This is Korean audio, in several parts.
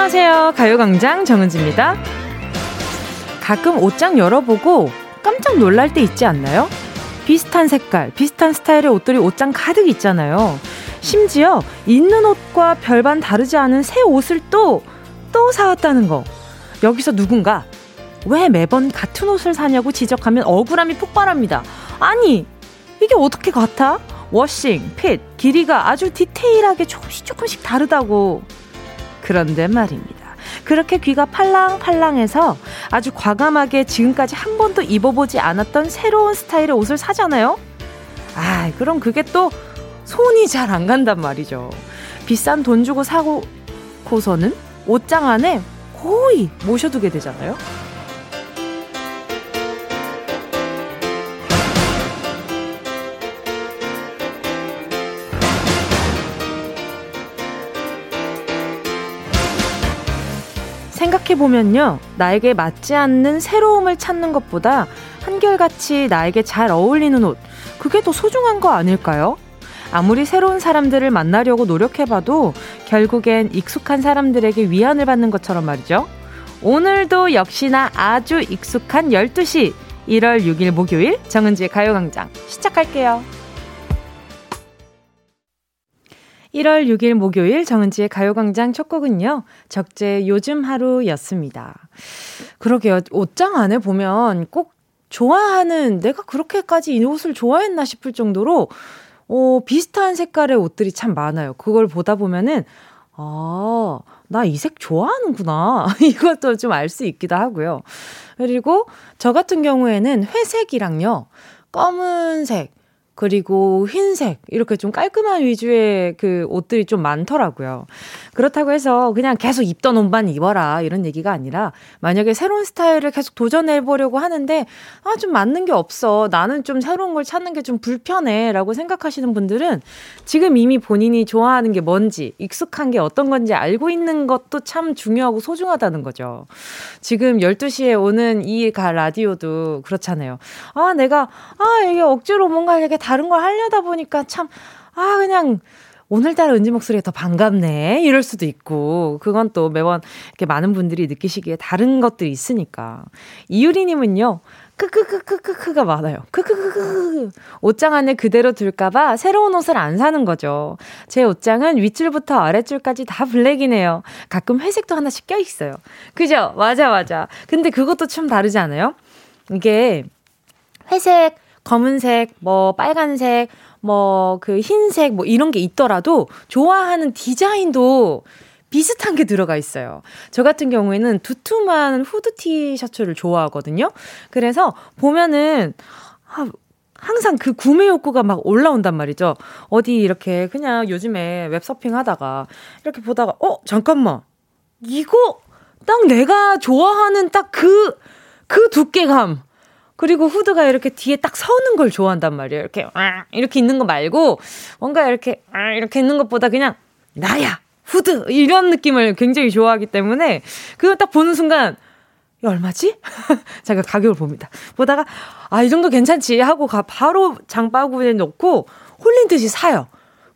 안녕하세요. 가요광장 정은지입니다. 가끔 옷장 열어보고 깜짝 놀랄 때 있지 않나요? 비슷한 색깔, 비슷한 스타일의 옷들이 옷장 가득 있잖아요. 심지어 있는 옷과 별반 다르지 않은 새 옷을 또, 또 사왔다는 거. 여기서 누군가 왜 매번 같은 옷을 사냐고 지적하면 억울함이 폭발합니다. 아니, 이게 어떻게 같아? 워싱, 핏, 길이가 아주 디테일하게 조금씩 조금씩 다르다고. 그런데 말입니다. 그렇게 귀가 팔랑팔랑해서 아주 과감하게 지금까지 한 번도 입어보지 않았던 새로운 스타일의 옷을 사잖아요? 아, 그럼 그게 또 손이 잘 안 간단 말이죠. 비싼 돈 주고 사고 고서는 옷장 안에 거의 모셔두게 되잖아요? 생각해보면요. 나에게 맞지 않는 새로움을 찾는 것보다 한결같이 나에게 잘 어울리는 옷, 그게 더 소중한 거 아닐까요? 아무리 새로운 사람들을 만나려고 노력해봐도 결국엔 익숙한 사람들에게 위안을 받는 것처럼 말이죠. 오늘도 역시나 아주 익숙한 12시 1월 6일 목요일 정은지의 가요광장 시작할게요. 1월 6일 목요일 정은지의 가요광장 첫 곡은요, 적재 요즘 하루였습니다. 그러게요. 옷장 안에 보면 꼭 좋아하는, 내가 그렇게까지 이 옷을 좋아했나 싶을 정도로, 어, 비슷한 색깔의 옷들이 참 많아요. 그걸 보다 보면은, 아, 나 이 색 좋아하는구나. 이것도 좀 알 수 있기도 하고요. 그리고 저 같은 경우에는 회색이랑요, 검은색, 그리고 흰색 이렇게 좀 깔끔한 위주의 그 옷들이 좀 많더라고요. 그렇다고 해서 그냥 계속 입던 옷만 입어라 이런 얘기가 아니라 만약에 새로운 스타일을 계속 도전해 보려고 하는데 아 좀 맞는 게 없어 나는 좀 새로운 걸 찾는 게 좀 불편해라고 생각하시는 분들은 지금 이미 본인이 좋아하는 게 뭔지 익숙한 게 어떤 건지 알고 있는 것도 참 중요하고 소중하다는 거죠. 지금 12시에 오는 이 가 라디오도 그렇잖아요. 아 내가 아 이게 억지로 뭔가 이렇게 다른 걸 하려다 보니까 참, 아, 그냥, 오늘따라 은지 목소리가 더 반갑네. 이럴 수도 있고, 그건 또 매번 이렇게 많은 분들이 느끼시기에 다른 것들이 있으니까. 이유리님은요, 크크크크크크가 많아요. 크크크크. 옷장 안에 그대로 둘까봐 새로운 옷을 안 사는 거죠. 제 옷장은 윗줄부터 아랫줄까지 다 블랙이네요. 가끔 회색도 하나씩 껴있어요. 그죠? 맞아, 맞아. 근데 그것도 참 다르지 않아요? 이게 회색, 검은색, 뭐 빨간색, 뭐 그 흰색 뭐 이런 게 있더라도 좋아하는 디자인도 비슷한 게 들어가 있어요. 저 같은 경우에는 두툼한 후드 티 셔츠를 좋아하거든요. 그래서 보면은 아, 항상 그 구매 욕구가 막 올라온단 말이죠. 어디 이렇게 그냥 요즘에 웹서핑 하다가 이렇게 보다가 어 잠깐만 이거 딱 내가 좋아하는 딱 그그 그 두께감 그리고 후드가 이렇게 뒤에 딱 서는 걸 좋아한단 말이에요. 이렇게 이렇게 있는 거 말고 뭔가 이렇게 이렇게 있는 것보다 그냥 나야 후드 이런 느낌을 굉장히 좋아하기 때문에 그거 딱 보는 순간 이 얼마지? 제가 가격을 봅니다. 보다가 아 이 정도 괜찮지 하고 가 바로 장바구니에 넣고 홀린 듯이 사요.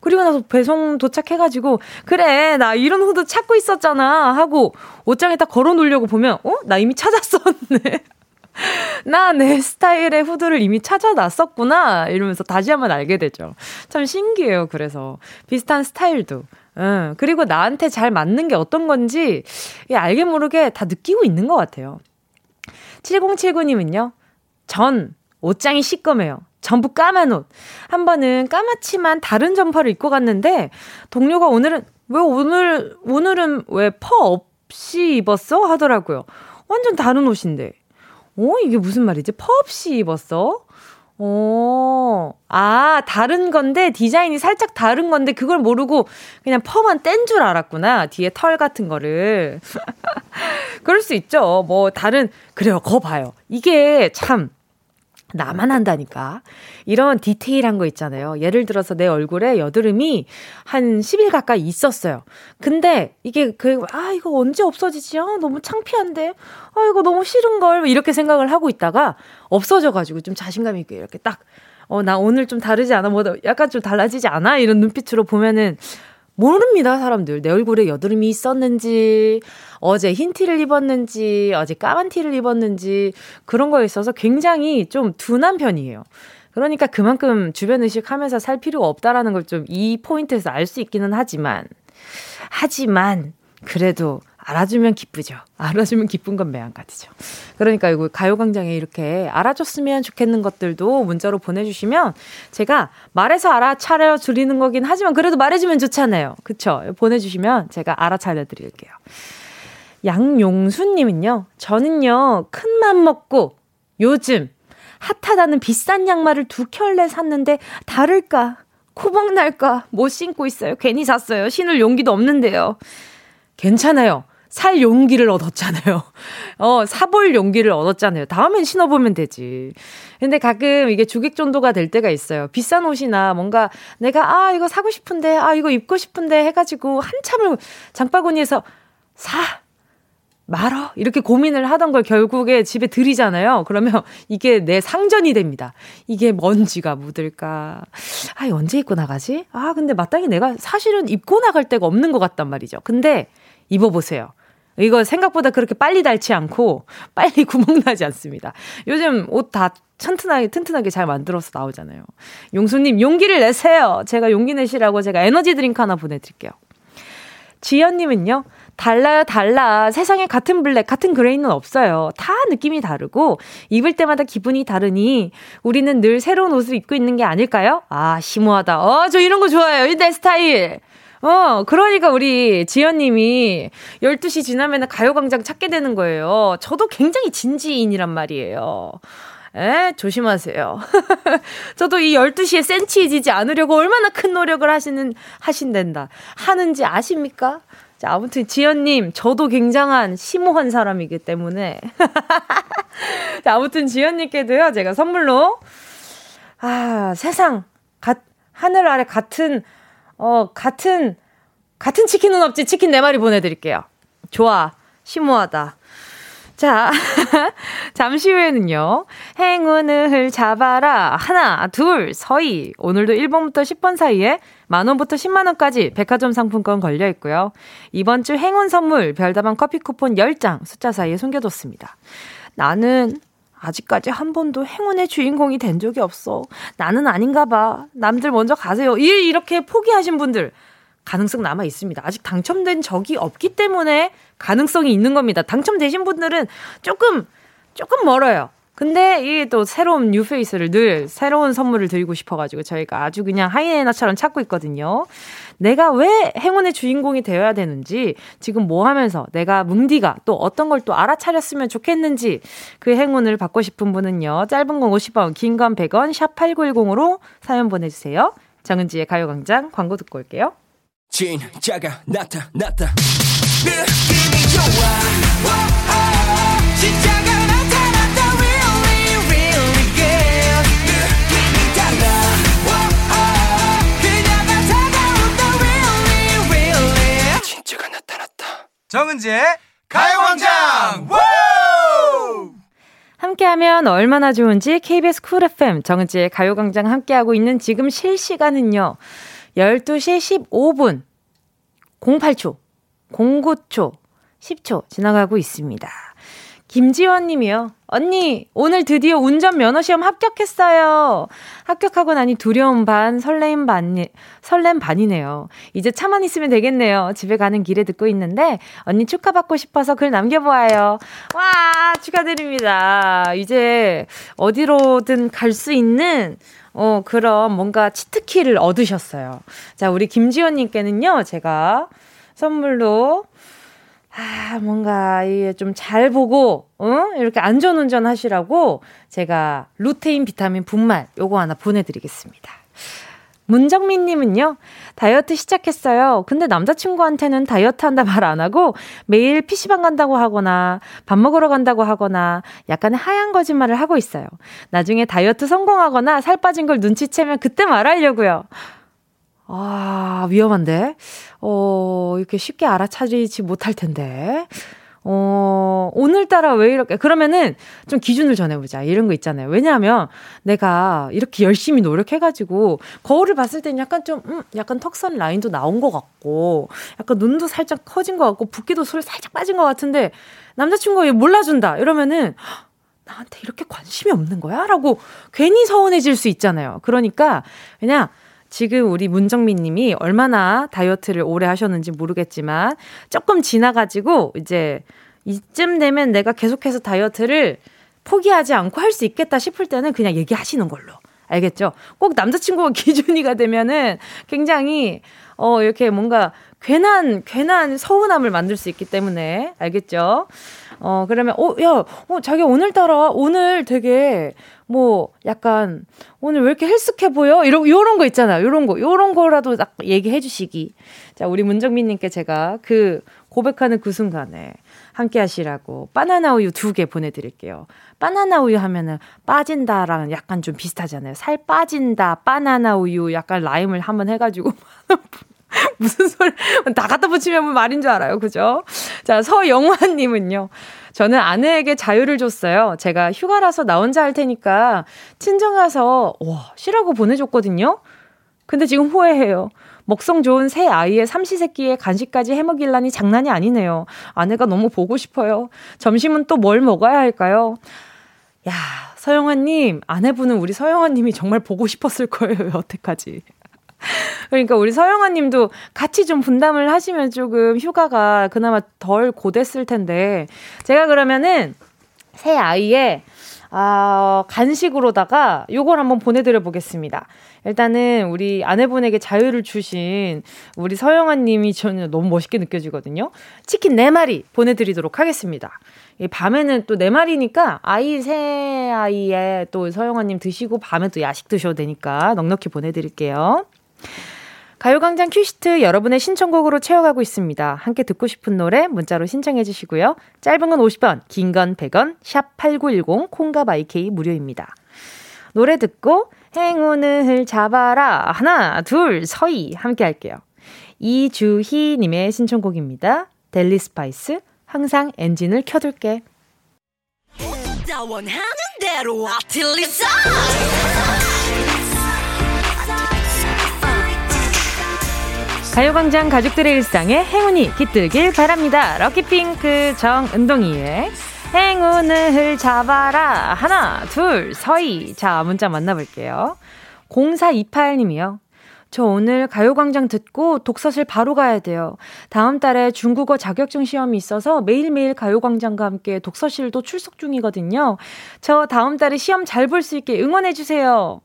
그리고 나서 배송 도착해가지고 그래 나 이런 후드 찾고 있었잖아 하고 옷장에 딱 걸어 놓으려고 보면 어 나 이미 찾았었네. 나 내 스타일의 후드를 이미 찾아놨었구나. 이러면서 다시 한번 알게 되죠. 참 신기해요. 그래서 비슷한 스타일도. 응. 그리고 나한테 잘 맞는 게 어떤 건지 알게 모르게 다 느끼고 있는 것 같아요. 7079님은요. 전 옷장이 시꺼매요. 전부 까만 옷. 한 번은 까맣지만 다른 점퍼를 입고 갔는데 동료가 오늘은 왜 오늘 오늘은 왜 fur 없이 입었어 하더라고요. 완전 다른 옷인데. 어, 이게 무슨 말이지? fur 없이 입었어? 어, 아, 다른 건데, 디자인이 살짝 다른 건데, 그걸 모르고 그냥 퍼만 뗀 줄 알았구나. 뒤에 털 같은 거를. 그럴 수 있죠. 뭐, 다른, 그래요. 거 봐요. 이게 참, 나만 한다니까. 이런 디테일한 거 있잖아요. 예를 들어서 내 얼굴에 여드름이 한 10일 가까이 있었어요. 근데 이게 그, 아, 이거 언제 없어지지? 아, 너무 창피한데? 아, 이거 너무 싫은걸. 이렇게 생각을 하고 있다가 없어져가지고 좀 자신감 있게 이렇게 딱, 어, 나 오늘 좀 다르지 않아? 뭐, 약간 좀 달라지지 않아? 이런 눈빛으로 보면은, 모릅니다, 사람들. 내 얼굴에 여드름이 있었는지, 어제 흰 티를 입었는지, 어제 까만 티를 입었는지, 그런 거에 있어서 굉장히 좀 둔한 편이에요. 그러니까 그만큼 주변 의식 하면서 살 필요가 없다라는 걸 좀 이 포인트에서 알 수 있기는 하지만, 하지만, 그래도 알아주면 기쁘죠. 알아주면 기쁜 건 매한가지죠. 그러니까 이거 가요광장에 이렇게 알아줬으면 좋겠는 것들도 문자로 보내주시면 제가 말해서 알아차려 드리는 거긴 하지만 그래도 말해주면 좋잖아요. 그쵸? 보내주시면 제가 알아차려 드릴게요. 양용수님은요, 저는요, 큰 맘 먹고 요즘 핫하다는 비싼 양말을 두 켤레 샀는데 다를까? 코박 날까? 못 신고 있어요. 괜히 샀어요. 신을 용기도 없는데요. 괜찮아요. 살 용기를 얻었잖아요. 어, 사볼 용기를 얻었잖아요. 다음엔 신어보면 되지. 근데 가끔 이게 주객 전도가 될 때가 있어요. 비싼 옷이나 뭔가 내가, 아, 이거 사고 싶은데, 아, 이거 입고 싶은데 해가지고 한참을 장바구니에서 사! 말어? 이렇게 고민을 하던 걸 결국에 집에 들이잖아요. 그러면 이게 내 상전이 됩니다. 이게 먼지가 묻을까? 아, 언제 입고 나가지? 아, 근데 마땅히 내가 사실은 입고 나갈 데가 없는 것 같단 말이죠. 근데 입어보세요. 이거 생각보다 그렇게 빨리 닳지 않고 빨리 구멍 나지 않습니다. 요즘 옷 다 튼튼하게 튼튼하게 잘 만들어서 나오잖아요. 용수님 용기를 내세요. 제가 용기 내시라고 제가 에너지 드링크 하나 보내드릴게요. 지연님은요. 달라요, 달라. 세상에 같은 블랙, 같은 그레이는 없어요. 다 느낌이 다르고, 입을 때마다 기분이 다르니, 우리는 늘 새로운 옷을 입고 있는 게 아닐까요? 아, 심오하다. 어, 저 이런 거 좋아해요. 이내 스타일. 어, 그러니까 우리 지연님이 12시 지나면 가요광장 찾게 되는 거예요. 저도 굉장히 진지인이란 말이에요. 에, 조심하세요. 저도 이 12시에 센치해지지 않으려고 얼마나 큰 노력을 하시는, 하신댄다. 하는지 아십니까? 자, 아무튼 지연님, 저도 굉장한 심오한 사람이기 때문에. 자, 아무튼 지연님께도요, 제가 선물로, 아, 세상, 가, 하늘 아래 같은 어, 같은, 같은 치킨은 없지. 치킨 네 마리 보내드릴게요. 좋아. 심오하다. 자, 잠시 후에는요. 행운을 잡아라. 하나, 둘, 서희. 오늘도 1번부터 10번 사이에 만원부터 10만원까지 백화점 상품권 걸려 있고요. 이번 주 행운 선물 별다방 커피 쿠폰 10장 숫자 사이에 숨겨뒀습니다. 나는 아직까지 한 번도 행운의 주인공이 된 적이 없어. 나는 아닌가 봐. 남들 먼저 가세요. 일 이렇게 포기하신 분들 가능성 남아 있습니다. 아직 당첨된 적이 없기 때문에 가능성이 있는 겁니다. 당첨되신 분들은 조금 조금 멀어요. 근데 이 또 새로운 뉴페이스를 늘 새로운 선물을 드리고 싶어가지고 저희가 아주 그냥 하이에나처럼 찾고 있거든요. 내가 왜 행운의 주인공이 되어야 되는지, 지금 뭐 하면서 내가 뭉디가 또 어떤 걸 또 알아차렸으면 좋겠는지 그 행운을 받고 싶은 분은요. 짧은 건 50원, 긴 건 100원, 샵 8910으로 사연 보내주세요. 정은지의 가요광장 광고 듣고 올게요. 진짜가 나타났다. 느낌이 좋아. 진짜 정은지의 가요광장 함께하면 얼마나 좋은지 KBS 쿨 FM 정은지의 가요광장 함께하고 있는 지금 실시간은요 12시 15분 08초 09초 10초 지나가고 있습니다. 김지원 님이요. 언니, 오늘 드디어 운전 면허 시험 합격했어요. 합격하고 나니 두려움 반, 설렘 반, 설렘 반이네요. 이제 차만 있으면 되겠네요. 집에 가는 길에 듣고 있는데, 언니 축하받고 싶어서 글 남겨보아요. 와, 축하드립니다. 이제 어디로든 갈 수 있는 어, 그런 뭔가 치트키를 얻으셨어요. 자, 우리 김지원님께는요, 제가 선물로 아, 뭔가, 이게 좀잘 보고, 어? 이렇게 안전운전 하시라고 제가 루테인 비타민 분말 요거 하나 보내드리겠습니다. 문정민 님은요, 다이어트 시작했어요. 근데 남자친구한테는 다이어트 한다 말 안 하고 매일 PC방 간다고 하거나 밥 먹으러 간다고 하거나 약간의 하얀 거짓말을 하고 있어요. 나중에 다이어트 성공하거나 살 빠진 걸 눈치채면 그때 말하려고요. 아, 위험한데? 어, 이렇게 쉽게 알아차리지 못할 텐데. 어, 오늘따라 왜 이렇게, 그러면은 좀 기준을 정해보자. 이런 거 있잖아요. 왜냐하면 내가 이렇게 열심히 노력해가지고 거울을 봤을 때는 약간 좀, 음, 약간 턱선 라인도 나온 것 같고, 약간 눈도 살짝 커진 것 같고, 붓기도 솔 살짝 빠진 것 같은데, 남자친구가 몰라준다. 이러면은, 나한테 이렇게 관심이 없는 거야? 라고 괜히 서운해질 수 있잖아요. 그러니까, 그냥, 지금 우리 문정민 님이 얼마나 다이어트를 오래 하셨는지 모르겠지만 조금 지나가지고 이제 이쯤 되면 내가 계속해서 다이어트를 포기하지 않고 할 수 있겠다 싶을 때는 그냥 얘기하시는 걸로. 알겠죠? 꼭 남자친구가 기준이가 되면은 굉장히 어 이렇게 뭔가 괜한 괜한 서운함을 만들 수 있기 때문에 알겠죠? 어 그러면 어야 어 자기 오늘따라 오늘 되게 뭐 약간 오늘 왜 이렇게 헬스케 보여? 이런 요런 거 있잖아요. 요런 거. 요런 거라도 딱 얘기해 주시기. 자, 우리 문정민 님께 제가 그 고백하는 그 순간에 함께 하시라고 바나나 우유 두 개 보내 드릴게요. 바나나 우유 하면은 빠진다랑 약간 좀 비슷하잖아요. 살 빠진다. 바나나 우유 약간 라임을 한번 해 가지고 무슨 소리, 다 갖다 붙이면 말인 줄 알아요. 그죠? 자, 서영화님은요. 저는 아내에게 자유를 줬어요. 제가 휴가라서 나 혼자 할 테니까 친정 가서, 와, 쉬라고 보내줬거든요? 근데 지금 후회해요. 먹성 좋은 새 아이의 삼시세끼에 간식까지 해먹일라니 장난이 아니네요. 아내가 너무 보고 싶어요. 점심은 또 뭘 먹어야 할까요? 야, 서영아님, 아내분은 우리 서영아님이 정말 보고 싶었을 거예요, 여태까지. 그러니까 우리 서영아 님도 같이 좀 분담을 하시면 조금 휴가가 그나마 덜 고됐을 텐데. 제가 그러면은 새 아이의 아, 간식으로다가 요걸 한번 보내드려 보겠습니다. 일단은 우리 아내분에게 자유를 주신 우리 서영아 님이 저는 너무 멋있게 느껴지거든요. 치킨 4마리 보내드리도록 하겠습니다. 이 밤에는 또 4마리니까 아이 새 아이에 또 서영아 님 드시고 밤에 또 야식 드셔도 되니까 넉넉히 보내드릴게요. 가요광장 큐시트 여러분의 신청곡으로 채워가고 있습니다. 함께 듣고 싶은 노래 문자로 신청해 주시고요. 짧은 건 50원, 긴 건 100원, 샵 8910, 콩과 마이케이 무료입니다. 노래 듣고 행운을 잡아라. 하나, 둘, 서희. 함께 할게요. 이주희 님의 신청곡입니다. 델리 스파이스, 항상 엔진을 켜둘게. 가요광장 가족들의 일상에 행운이 깃들길 바랍니다. 럭키핑크 정은동이의 행운을 잡아라. 하나, 둘, 서희. 자, 문자 만나볼게요. 0428님이요. 저 오늘 가요광장 듣고 독서실 바로 가야 돼요. 다음 달에 중국어 자격증 시험이 있어서 매일매일 가요광장과 함께 독서실도 출석 중이거든요. 저 다음 달에 시험 잘 볼 수 있게 응원해주세요.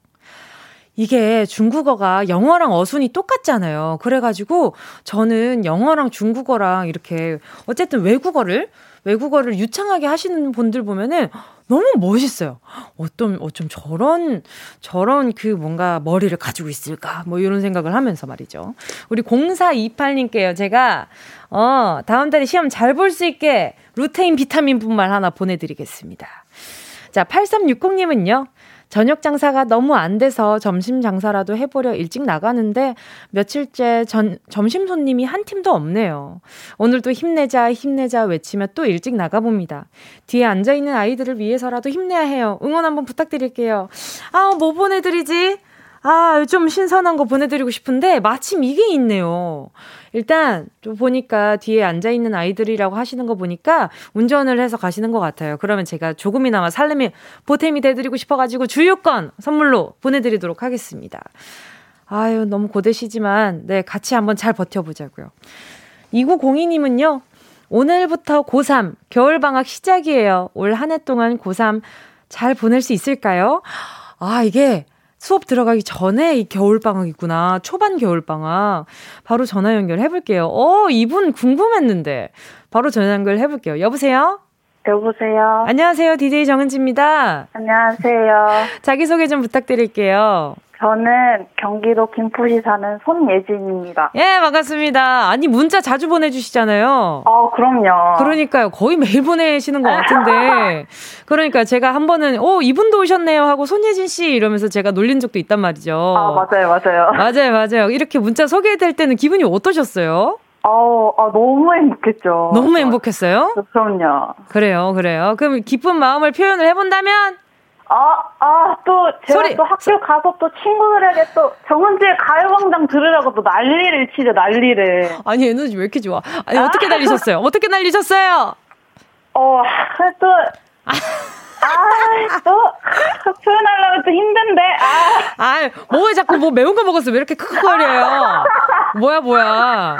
이게 중국어가 영어랑 어순이 똑같잖아요. 그래가지고 저는 영어랑 중국어랑 이렇게 어쨌든 외국어를 외국어를 유창하게 하시는 분들 보면은 너무 멋있어요. 어떤, 어쩜 저런, 저런 그 뭔가 머리를 가지고 있을까? 뭐 이런 생각을 하면서 말이죠. 우리 0428님께요. 제가, 어, 다음 달에 시험 잘 볼 수 있게 루테인 비타민 분말 하나 보내 드리겠습니다. 자, 8360님은요. 저녁 장사가 너무 안 돼서 점심 장사라도 해보려 일찍 나가는데 며칠째 전, 점심 손님이 한 팀도 없네요. 오늘도 힘내자, 힘내자 외치며 또 일찍 나가봅니다. 뒤에 앉아있는 아이들을 위해서라도 힘내야 해요. 응원 한번 부탁드릴게요. 아, 뭐 보내드리지? 아, 좀 신선한 거 보내드리고 싶은데 마침 이게 있네요. 일단 좀 보니까 뒤에 앉아 있는 아이들이라고 하시는 거 보니까 운전을 해서 가시는 것 같아요. 그러면 제가 조금이나마 살림이 보탬이 돼드리고 싶어가지고 주유권 선물로 보내드리도록 하겠습니다. 아유 너무 고되시지만 네 같이 한번 잘 버텨보자고요. 2902님은요. 오늘부터 고3 겨울방학 시작이에요. 올 한 해 동안 고3 잘 보낼 수 있을까요? 아 이게 수업 들어가기 전에 이 겨울방학 이구나. 초반 겨울방학. 바로 전화 연결해볼게요. 어, 이분 궁금했는데. 바로 전화 연결해볼게요. 여보세요? 여보세요? 안녕하세요. DJ 정은지입니다. 안녕하세요. 자기소개 좀 부탁드릴게요. 저는 경기도 김포시 사는 손예진입니다. 예, 반갑습니다. 아니, 문자 자주 보내주시잖아요. 어, 그럼요. 그러니까요. 거의 매일 보내시는 것 같은데. 그러니까 제가 한 번은, 오, 이분도 오셨네요 하고 손예진 씨 이러면서 제가 놀린 적도 있단 말이죠. 아, 맞아요, 맞아요. 맞아요, 맞아요. 이렇게 문자 소개될 때는 기분이 어떠셨어요? 어, 아, 너무 행복했죠. 너무 행복했어요? 그럼요. 그래요, 그래요. 그럼 기쁜 마음을 표현을 해본다면? 아, 아, 또, 제가 소리. 또 학교 가서 또 친구들에게 또 정은지의 가요광장 들으라고 또 난리를 치죠, 난리를. 아니, 에너지 왜 이렇게 좋아? 아니, 아. 어떻게 날리셨어요? 어떻게 날리셨어요? 어, 또, 아, 또, 표현하려면 또 힘든데, 아. 아, 뭐왜 자꾸 뭐 매운 거 먹었어? 왜 이렇게 크크거려요? 뭐야, 뭐야.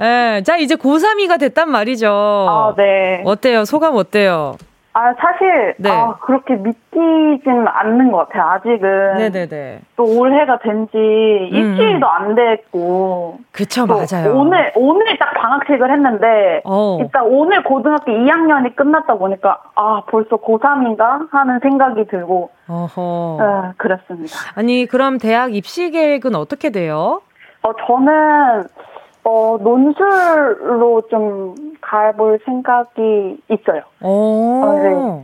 예, 자, 이제 고3이가 됐단 말이죠. 아, 네. 어때요? 소감 어때요? 아, 사실, 네. 아, 그렇게 믿기지는 않는 것 같아요, 아직은. 네네네. 또 올해가 된 지 일주일도 음. 안 됐고. 그쵸, 맞아요. 오늘, 오늘 딱 방학식을 했는데, 어. 일단 오늘 고등학교 2학년이 끝났다 보니까, 아, 벌써 고3인가? 하는 생각이 들고. 어허. 네, 그랬습니다. 아니, 그럼 대학 입시 계획은 어떻게 돼요? 어, 저는, 어, 논술로 좀 가볼 생각이 있어요. 오. 어,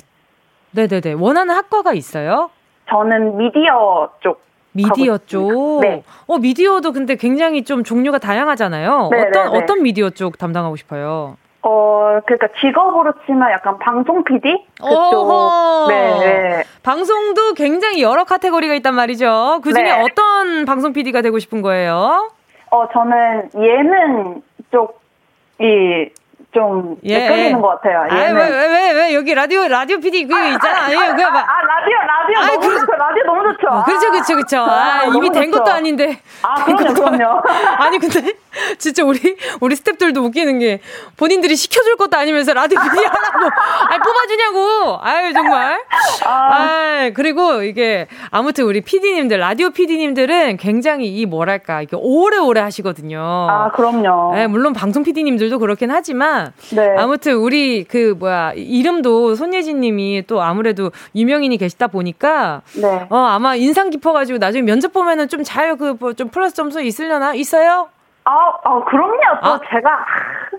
네. 네네네. 원하는 학과가 있어요? 저는 미디어 쪽. 미디어 쪽? 네. 어, 미디어도 근데 굉장히 좀 종류가 다양하잖아요. 네네네. 어떤, 어떤 미디어 쪽 담당하고 싶어요? 어, 그러니까 직업으로 치면 약간 방송 PD? 그쪽. 네, 네. 방송도 굉장히 여러 카테고리가 있단 말이죠. 그 중에 네. 어떤 방송 PD가 되고 싶은 거예요? 어, 저는 예능 쪽이 좀 예. 끌리는 것 같아요. 아, 왜, 왜, 왜, 왜, 여기 라디오, 라디오 PD 그 있잖아. 아니에요. 그 막. 아, 라디오, 라디오 아, 너무 그, 좋죠. 라디오 너무 좋죠. 어, 그렇죠, 그렇죠, 그렇죠. 아, 아 이미 된 좋죠. 것도 아닌데. 아, 그럼요, 그럼요. 아니, 근데 진짜 우리, 우리 스탭들도 웃기는 게 본인들이 시켜줄 것도 아니면서 라디오 PD 하라고. 아 뽑아주냐고. 아유, 정말. 아. 아, 그리고 이게 아무튼 우리 PD님들, 라디오 PD님들은 굉장히 이 뭐랄까, 이게 오래오래 하시거든요. 아, 그럼요. 네, 물론 방송 PD님들도 그렇긴 하지만. 네. 아무튼 우리 그 뭐야, 이름도 손예진 님이 또 아무래도 유명인이 계시다 보니까. 네. 어, 아마 인상 깊어가지고 나중에 면접 보면은 좀 잘 그좀 플러스 점수 있으려나? 있어요? 아, 아 그럼요. 또 아. 제가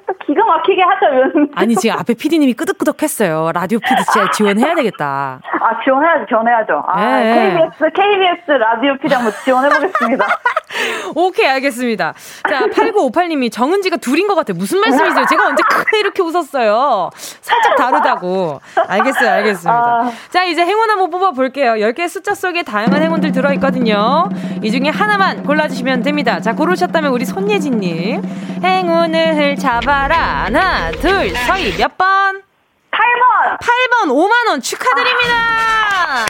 또 기가 막히게 하죠. 아니 지금 앞에 PD님이 끄덕끄덕했어요. 라디오 PD 진짜 지원해야 되겠다. 아 지원해야죠, 지원해야죠. 아 네. KBS KBS 라디오 PD 한번 지원해보겠습니다. 오케이 알겠습니다. 자 8958님이 정은지가 둘인 것 같아. 무슨 말씀이세요? 제가 언제 크게 이렇게 웃었어요. 살짝 다르다고. 알겠어요, 알겠습니다. 아. 자 이제 행운 한번 뽑아볼게요. 10개 숫자 속에 다양한 행운들 들어있거든요. 이 중에 하나만 골라주시면 됩니다. 자 고르셨다면 우리 손님 김예진님. 행운을 잡아라. 하나, 둘, 서희 몇 번? 8번! 8번 5만원 축하드립니다!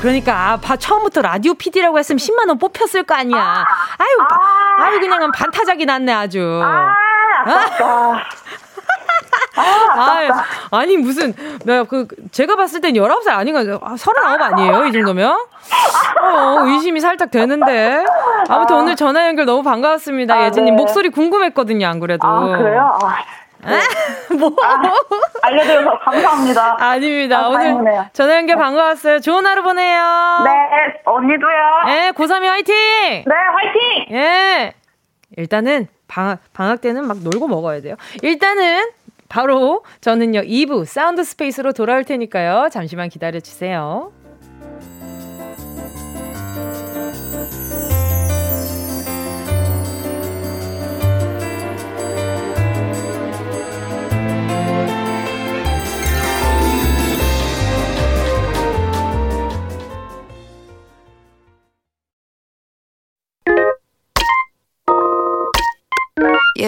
그러니까 아, 처음부터 라디오 PD라고 했으면 10만 원 뽑혔을 거 아니야. 아유, 아, 아유 그냥 반타작이 났네 아주. 아, 아깝다. 아, 아, 니 무슨 내가 그 제가 봤을 땐 19살 아닌가 39 아니에요? 이 정도면? 어, 의심이 살짝 되는데. 아무튼 오늘 전화 연결 너무 반가웠습니다. 아, 예진 님 네. 목소리 궁금했거든요, 안 그래도. 아, 그래요? 아. 네. 뭐? 아, 알려드려서 감사합니다. 아닙니다. 아, 오늘 전화 연결 반가웠어요. 좋은 하루 보내요. 네, 언니도요. 네, 고3이 화이팅! 네, 화이팅! 예. 일단은 방학, 방학 때는 막 놀고 먹어야 돼요. 일단은 바로 저는요, 2부 사운드 스페이스로 돌아올 테니까요. 잠시만 기다려 주세요.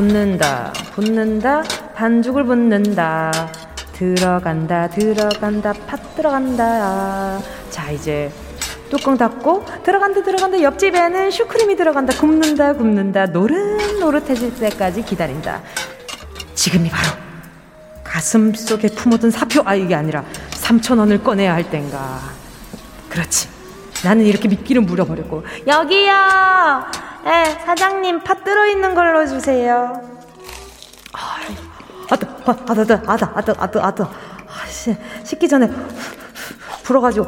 붙는다. 붙는다. 반죽을 붙는다. 들어간다. 들어간다. 팥 들어간다. 자, 이제 뚜껑 닫고 들어간다 들어간다 옆집에는 슈크림이 들어간다 굽는다 굽는다 노릇노릇해질 때까지 기다린다 지금이 바로 가슴 속에 품어둔 사표 아 이게 아니라 3천 원을 꺼내야 할 땐가 그렇지 나는 이렇게 미끼를 물어버렸고 여기요 예 사장님 팥 들어있는 걸로 주세요 아따 아따 아따 아따 아따 아따 아따 아, 씻기 전에 불어가지고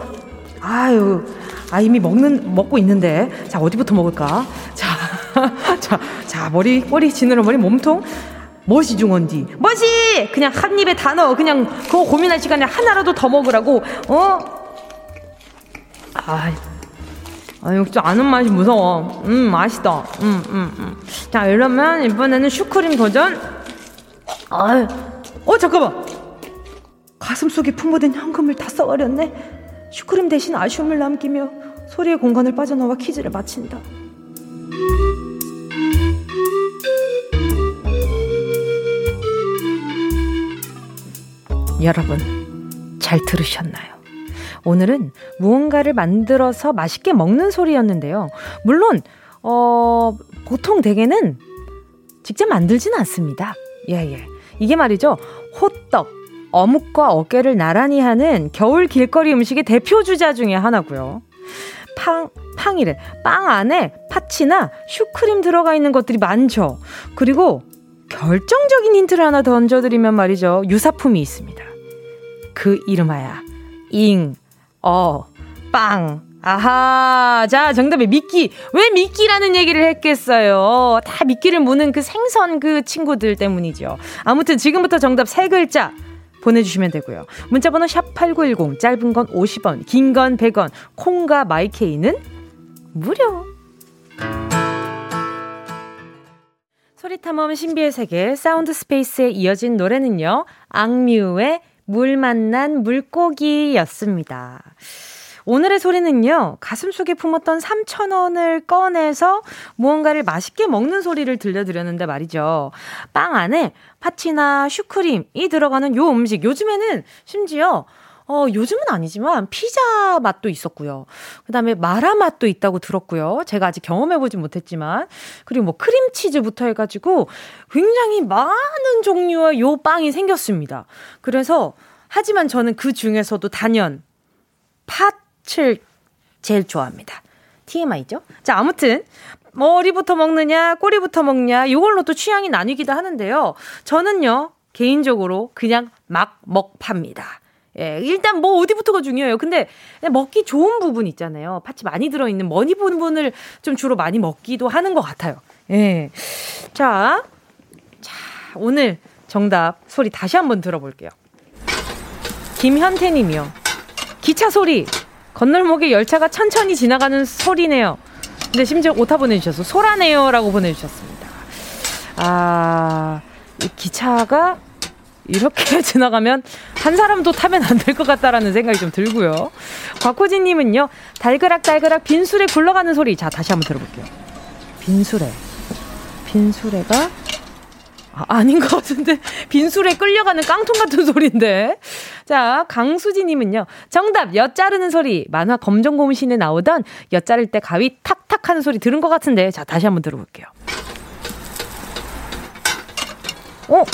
아유 아, 이미 먹는, 먹고 있는데. 자, 어디부터 먹을까? 자, 자, 자, 머리, 꼬리, 지느러 머리, 몸통. 멋이 중원디. 멋이! 그냥 한 입에 다 넣어. 그냥 그거 고민할 시간에 하나라도 더 먹으라고. 어? 아, 아유, 좀 아는 맛이 무서워. 음, 맛있다. 음, 음, 음. 자, 이러면 이번에는 슈크림 도전. 아유, 어, 잠깐만. 가슴 속에 품어둔 현금을 다 써버렸네. 슈크림 대신 아쉬움을 남기며 소리의 공간을 빠져나와 퀴즈를 마친다. 여러분, 잘 들으셨나요? 오늘은 무언가를 만들어서 맛있게 먹는 소리였는데요. 물론, 어, 보통 대개는 직접 만들지는 않습니다. 예, 예. 이게 말이죠. 호떡, 어묵과 어깨를 나란히 하는 겨울 길거리 음식의 대표 주자 중에 하나고요. 팡, 팡이래. 빵 안에 파치나 슈크림 들어가 있는 것들이 많죠. 그리고 결정적인 힌트를 하나 던져드리면 말이죠. 유사품이 있습니다. 그 이름하야. 잉, 어, 빵. 아하. 자, 정답이 미끼. 왜 미끼라는 얘기를 했겠어요? 다 미끼를 무는 그 생선 그 친구들 때문이죠. 아무튼 지금부터 정답 세 글자. 보내주시면 되고요. 문자번호 샵8910, 짧은 건 50원, 긴 건 100원, 콩과 마이케이는 무료. 소리탐험 신비의 세계 사운드 스페이스에 이어진 노래는요. 악뮤의 물 만난 물고기였습니다. 오늘의 소리는요, 가슴 속에 품었던 3,000원을 꺼내서 무언가를 맛있게 먹는 소리를 들려드렸는데 말이죠. 빵 안에 팥이나 슈크림이 들어가는 요 음식. 요즘에는 심지어 어, 요즘은 아니지만 피자 맛도 있었고요. 그다음에 마라 맛도 있다고 들었고요. 제가 아직 경험해 보진 못했지만 그리고 뭐 크림치즈부터 해 가지고 굉장히 많은 종류의 요 빵이 생겼습니다. 그래서 하지만 저는 그 중에서도 단연 팥칠 제일 좋아합니다. TMI죠? 자, 아무튼 머리부터 먹느냐, 꼬리부터 먹냐, 이걸로 또 취향이 나뉘기도 하는데요. 저는요, 개인적으로 그냥 막 먹습니다. 예, 일단 뭐 어디부터가 중요해요. 근데 먹기 좋은 부분 있잖아요. 팥이 많이 들어있는 머리 부분을 좀 주로 많이 먹기도 하는 것 같아요. 예. 자, 자, 오늘 정답 소리 다시 한번 들어볼게요. 김현태 님이요. 기차 소리. 건널목에 열차가 천천히 지나가는 소리네요. 근데 심지어 오타 보내주셔서 소라네요 라고 보내주셨습니다. 아, 이 기차가 이렇게 지나가면 한 사람도 타면 안 될 것 같다라는 생각이 좀 들고요. 곽호진님은요, 달그락달그락 빈술에 굴러가는 소리. 자, 다시 한번 들어볼게요. 빈술에. 빈술에가 아, 아닌 것 같은데 빈술에 끌려가는 깡통 같은 소리인데. 자, 강수지님은요. 정답 엿 자르는 소리. 만화 검정고무신에 나오던 엿 자를 때 가위 탁탁 하는 소리 들은 것 같은데. 자, 다시 한번 들어볼게요. 어?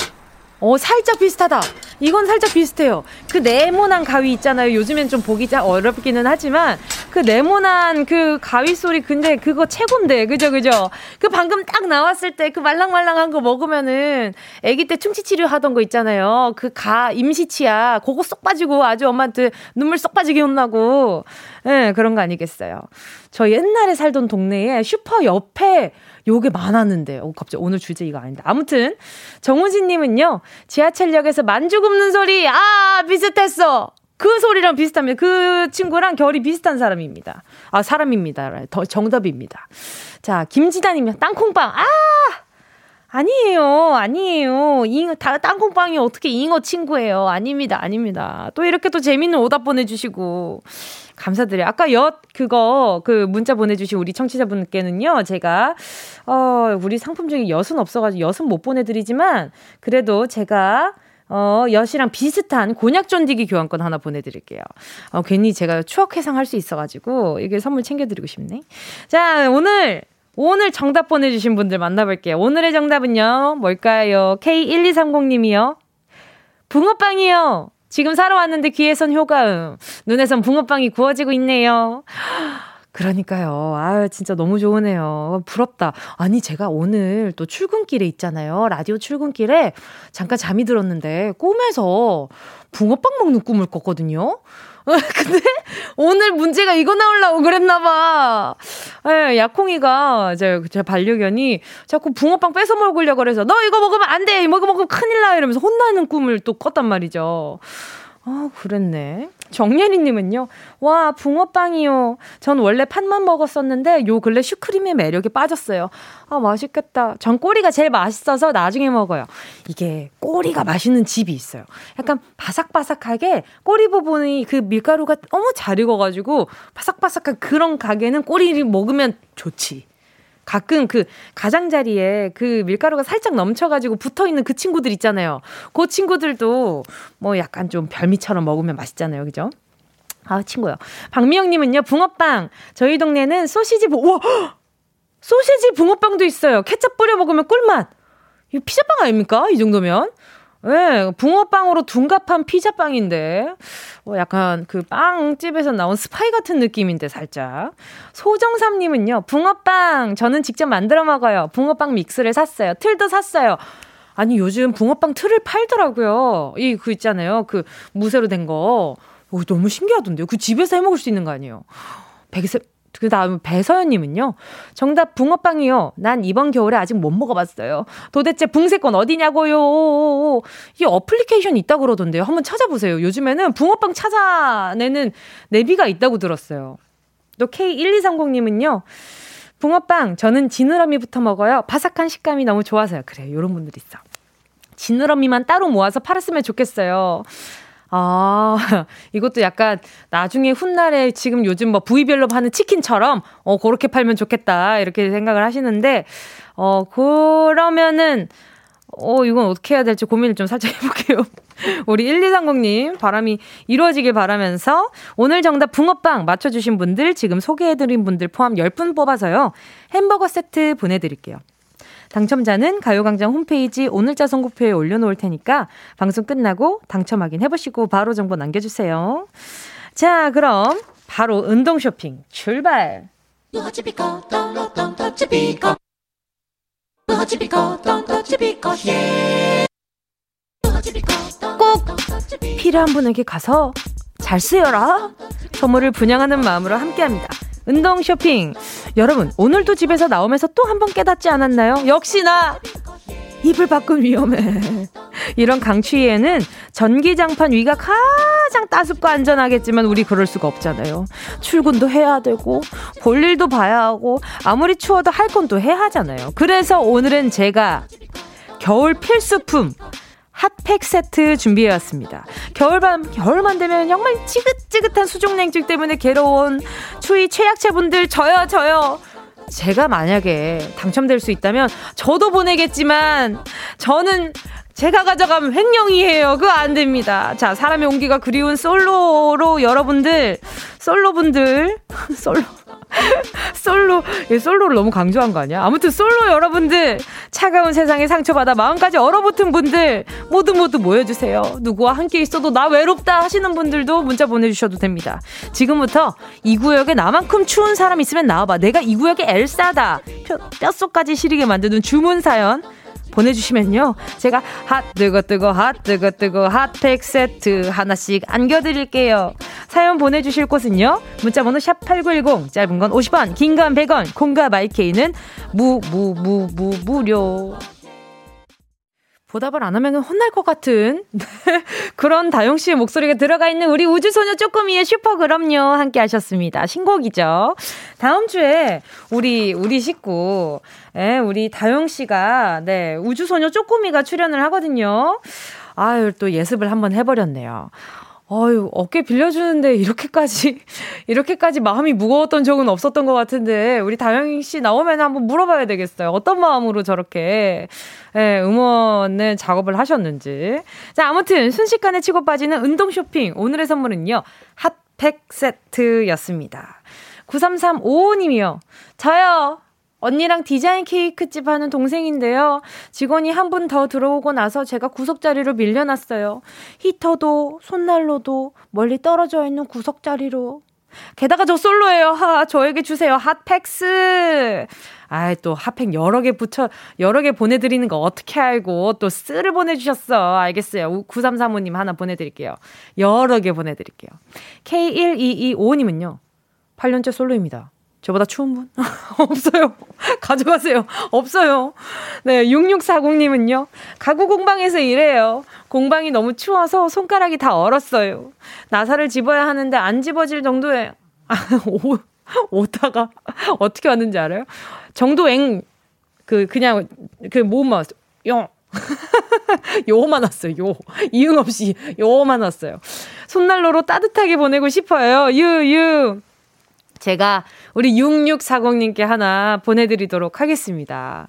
어, 살짝 비슷하다. 이건 살짝 비슷해요. 그 네모난 가위 있잖아요. 요즘엔 좀 보기 어렵기는 하지만 그 네모난 그 가위 소리 근데 그거 최곤데 그죠 그죠? 그 방금 딱 나왔을 때 그 말랑말랑한 거 먹으면은 아기 때 충치 치료하던 거 있잖아요. 그 가 임시치아 그거 쏙 빠지고 아주 엄마한테 눈물 쏙 빠지게 혼나고 예 네, 그런 거 아니겠어요. 저 옛날에 살던 동네에 슈퍼 옆에 요게 많았는데, 어, 갑자기 오늘 주제 이거 아닌데. 아무튼, 정우진님은요, 지하철역에서 만주 굽는 소리, 아, 비슷했어! 그 소리랑 비슷합니다. 그 친구랑 결이 비슷한 사람입니다. 아, 사람입니다. 더 정답입니다. 자, 김지단이면 땅콩빵, 아! 아니에요, 아니에요. 잉어, 다, 땅콩빵이 어떻게 잉어 친구예요? 아닙니다, 아닙니다. 또 이렇게 또 재밌는 오답 보내주시고. 감사드려요. 아까 엿, 그거, 그 문자 보내주신 우리 청취자분께는요, 제가, 어, 우리 상품 중에 엿은 없어가지고 엿은 못 보내드리지만, 그래도 제가, 어, 엿이랑 비슷한 곤약 쫀디기 교환권 하나 보내드릴게요. 어, 괜히 제가 추억 회상 할 수 있어가지고, 이게 선물 챙겨드리고 싶네. 자, 오늘, 오늘 정답 보내주신 분들 만나볼게요. 오늘의 정답은요, 뭘까요? K1230님이요. 붕어빵이요. 지금 사러 왔는데 귀에선 효과음. 눈에선 붕어빵이 구워지고 있네요. 그러니까요. 아, 진짜 너무 좋으네요. 부럽다. 아니, 제가 오늘 또 출근길에 있잖아요. 라디오 출근길에 잠깐 잠이 들었는데 꿈에서 붕어빵 먹는 꿈을 꿨거든요. 근데 오늘 문제가 이거 나오려고 그랬나봐. 예, 약콩이가 제, 제 반려견이 자꾸 붕어빵 뺏어 먹으려고 그래서 너 이거 먹으면 안 돼! 이거 먹으면 큰일 나! 이러면서 혼나는 꿈을 또 꿨단 말이죠. 아, 그랬네. 정예리님은요, 와, 붕어빵이요. 전 원래 팥만 먹었었는데, 요 근래 슈크림의 매력에 빠졌어요. 아, 맛있겠다. 전 꼬리가 제일 맛있어서 나중에 먹어요. 이게 꼬리가 맛있는 집이 있어요. 약간 바삭바삭하게 꼬리 부분이 그 밀가루가 너무 잘 익어가지고, 바삭바삭한 그런 가게는 꼬리를 먹으면 좋지. 가끔 그 가장자리에 그 밀가루가 살짝 넘쳐가지고 붙어 있는 그 친구들 있잖아요. 그 친구들도 뭐 약간 좀 별미처럼 먹으면 맛있잖아요. 그죠? 아, 친구요. 박미영님은요, 붕어빵. 저희 동네는 소시지, 부, 와! 소시지 붕어빵도 있어요. 케첩 뿌려 먹으면 꿀맛. 이거 피자빵 아닙니까? 이 정도면? 네, 붕어빵으로 둔갑한 피자빵인데, 어, 약간 그 빵집에서 나온 스파이 같은 느낌인데, 살짝. 소정삼님은요, 붕어빵! 저는 직접 만들어 먹어요. 붕어빵 믹스를 샀어요. 틀도 샀어요. 아니, 요즘 붕어빵 틀을 팔더라고요. 이, 그 있잖아요. 그 무쇠로 된 거. 오, 너무 신기하던데요. 그 집에서 해 먹을 수 있는 거 아니에요? 백세, 그 다음 배서연님은요. 정답 붕어빵이요. 난 이번 겨울에 아직 못 먹어봤어요. 도대체 붕세권 어디냐고요. 이 어플리케이션 있다 그러던데요. 한번 찾아보세요. 요즘에는 붕어빵 찾아내는 내비가 있다고 들었어요. 또 K1230님은요. 붕어빵 저는 지느러미부터 먹어요. 바삭한 식감이 너무 좋아서요. 그래요. 이런 분들 있어. 지느러미만 따로 모아서 팔았으면 좋겠어요. 아, 이것도 약간 나중에 훗날에 지금 요즘 뭐 부위별로 파는 치킨처럼 어, 그렇게 팔면 좋겠다. 이렇게 생각을 하시는데, 어, 그러면은, 어, 이건 어떻게 해야 될지 고민을 좀 살짝 해볼게요. 우리 1230님, 바람이 이루어지길 바라면서 오늘 정답 붕어빵 맞춰주신 분들, 지금 소개해드린 분들 포함 10분 뽑아서요. 햄버거 세트 보내드릴게요. 당첨자는 가요광장 홈페이지 오늘자 선곡표에 올려놓을 테니까 방송 끝나고 당첨 확인해보시고 바로 정보 남겨주세요. 자, 그럼 바로 운동 쇼핑 출발! 꼭 필요한 분에게 가서 잘 쓰여라! 선물을 분양하는 마음으로 함께합니다. 운동 쇼핑. 여러분, 오늘도 집에서 나오면서 또 한 번 깨닫지 않았나요? 역시나 이불 밖은 위험해. 이런 강추위에는 전기장판 위가 가장 따숩고 안전하겠지만 우리 그럴 수가 없잖아요. 출근도 해야 되고 볼 일도 봐야 하고 아무리 추워도 할 건 또 해야 하잖아요. 그래서 오늘은 제가 겨울 필수품 핫팩 세트 준비해왔습니다. 겨울밤, 겨울만 되면 정말 지긋지긋한 수족냉증 때문에 괴로운 추위 최약체분들 저요, 저요. 제가 만약에 당첨될 수 있다면 저도 보내겠지만 저는 제가 가져가면 횡령이에요. 그거 안 됩니다. 자, 사람의 온기가 그리운 솔로로 여러분들, 솔로분들, 솔로. 솔로, 예, 솔로를 너무 강조한 거 아니야? 아무튼 솔로 여러분들, 차가운 세상에 상처받아 마음까지 얼어붙은 분들, 모두 모두 모여주세요. 누구와 함께 있어도 나 외롭다 하시는 분들도 문자 보내주셔도 됩니다. 지금부터 이 구역에 나만큼 추운 사람 있으면 나와봐. 내가 이 구역의 엘사다. 뼛속까지 시리게 만드는 주문 사연. 보내주시면요. 제가 핫 뜨거 뜨거 핫 뜨거 뜨거 핫팩 세트 하나씩 안겨드릴게요. 사연 보내주실 곳은요. 문자번호 샵 8910 짧은 건 50원 긴 건 100원 콩과 마이케이는 무 무 무 무 무료 보답을 안 하면 혼날 것 같은 그런 다영 씨의 목소리가 들어가 있는 우리 우주소녀 쪼꼬미의 슈퍼 그럼요 함께 하셨습니다. 신곡이죠. 다음 주에 우리 우리 식구 예, 우리 다용 씨가 네, 우주소녀 쪼꼬미가 출연을 하거든요. 아유 또 예습을 한번 해 버렸네요. 어유 어깨 빌려주는데 이렇게까지 이렇게까지 마음이 무거웠던 적은 없었던 것 같은데 우리 다영이 씨 나오면 한번 물어봐야 되겠어요. 어떤 마음으로 저렇게 예, 응원을 작업을 하셨는지. 자 아무튼 순식간에 치고 빠지는 운동 쇼핑 오늘의 선물은요 핫팩 세트였습니다. 9335님이요. 저요. 언니랑 디자인 케이크 집 하는 동생인데요. 직원이 한 분 더 들어오고 나서 제가 구석자리로 밀려났어요. 히터도 손난로도 멀리 떨어져 있는 구석자리로. 게다가 저 솔로예요. 하, 저에게 주세요. 핫팩스. 아이, 또 핫팩 여러 개 붙여, 여러 개 보내드리는 거 어떻게 알고 또 쓰를 보내주셨어. 알겠어요. 9335님 하나 보내드릴게요. 여러 개 보내드릴게요. K1225님은요. 8년째 솔로입니다. 저보다 추운 분? 없어요. 가져가세요. 없어요. 네, 6640님은요. 가구 공방에서 일해요. 공방이 너무 추워서 손가락이 다 얼었어요. 나사를 집어야 하는데 안 집어질 정도에, 아, 오, 오다가 어떻게 왔는지 알아요? 정도앵, 그, 그냥, 그 모음만 왔어요. 영. 요만 왔어요, 요. 이응 없이 요만 왔어요. 손난로로 따뜻하게 보내고 싶어요. 유, 유. 제가 우리 6640님께 하나 보내드리도록 하겠습니다.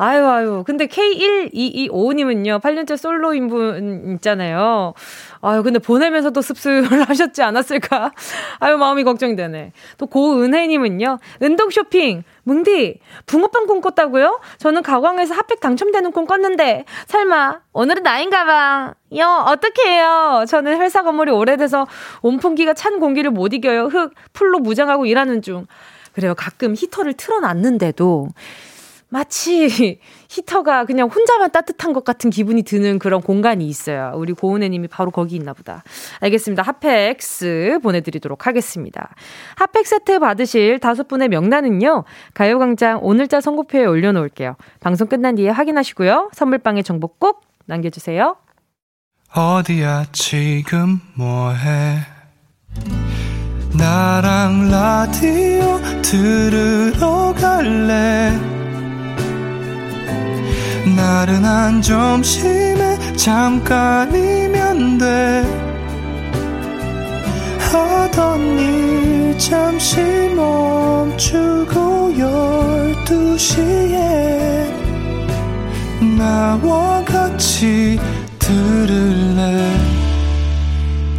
아유, 아유. 근데 K12255님은요, 8년째 솔로인 분 있잖아요. 아유, 근데 보내면서도 습습을 하셨지 않았을까? 아유, 마음이 걱정되네. 또 고은혜님은요, 운동 쇼핑, 뭉디, 붕어빵 꿈 꿨다고요? 저는 가광에서 핫팩 당첨되는 꿈 꿨는데, 설마, 오늘은 나인가 봐. 요, 어떡해요? 저는 회사 건물이 오래돼서 온풍기가 찬 공기를 못 이겨요. 흙, 풀로 무장하고 일하는 중. 그래요. 가끔 히터를 틀어놨는데도, 마치 히터가 그냥 혼자만 따뜻한 것 같은 기분이 드는 그런 공간이 있어요. 우리 고은혜님이 바로 거기 있나 보다. 알겠습니다. 핫팩스 보내드리도록 하겠습니다. 핫팩 세트 받으실 다섯 분의 명단은요. 가요광장 오늘자 선고표에 올려놓을게요. 방송 끝난 뒤에 확인하시고요. 선물방에 정보 꼭 남겨주세요. 어디야 지금 뭐해 나랑 라디오 들으러 갈래 나른한 점심에 잠깐이면 돼 하던 일 잠시 멈추고 열두 시에 나와 같이 들을래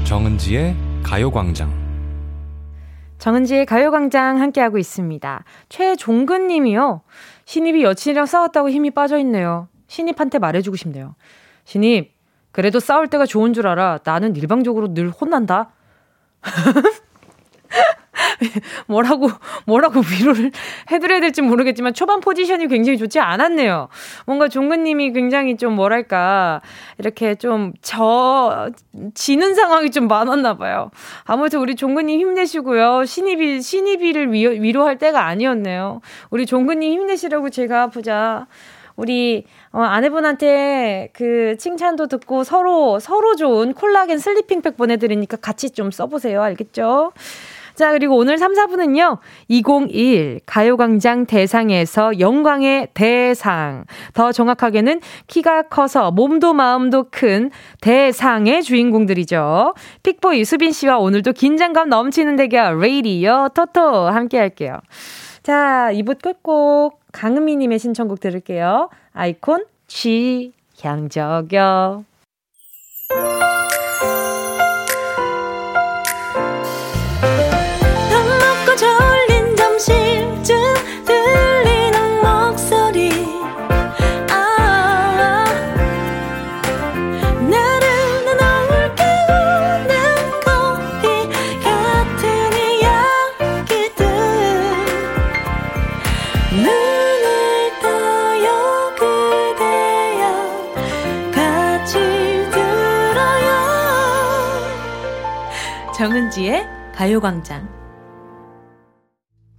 정은지의 가요광장 정은지의 가요광장 함께하고 있습니다. 최종근 님이요. 신입이 여친이랑 싸웠다고 힘이 빠져있네요. 신입한테 말해주고 싶네요. 신입, 그래도 싸울 때가 좋은 줄 알아. 나는 일방적으로 늘 혼난다. 뭐라고, 뭐라고 위로를 해드려야 될지 모르겠지만 초반 포지션이 굉장히 좋지 않았네요. 뭔가 종근님이 굉장히 좀 뭐랄까, 이렇게 좀 저, 지는 상황이 좀 많았나 봐요. 아무튼 우리 종근님 힘내시고요. 신입이, 신입이를 위, 위로할 때가 아니었네요. 우리 종근님 힘내시라고 제가 보자. 우리 어, 아내분한테 그 칭찬도 듣고 서로 서로 좋은 콜라겐 슬리핑팩 보내드리니까 같이 좀 써보세요. 알겠죠? 자, 그리고 오늘 3, 4부는요, 2021 가요광장 대상에서 영광의 대상. 더 정확하게는 키가 커서 몸도 마음도 큰 대상의 주인공들이죠. 픽보이 수빈 씨와 오늘도 긴장감 넘치는 대결, 레이디오 토토 함께 할게요. 자, 2부 끝곡 강은미님의 신청곡 들을게요. 아이콘, 쥐, 향적여. 정은지의 가요광장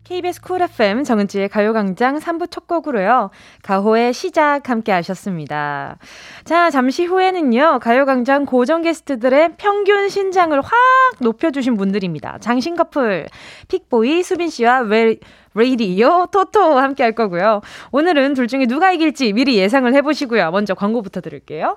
KBS 쿨 FM 정은지의 가요광장 3부 첫 곡으로요. 가호의 시작 함께 하셨습니다. 자, 잠시 후에는요. 가요광장 고정 게스트들의 평균 신장을 확 높여주신 분들입니다. 장신 커플, 픽보이 수빈 씨와 웨, 레이디오 토토 함께 할 거고요. 오늘은 둘 중에 누가 이길지 미리 예상을 해보시고요. 먼저 광고 부터 들을게요.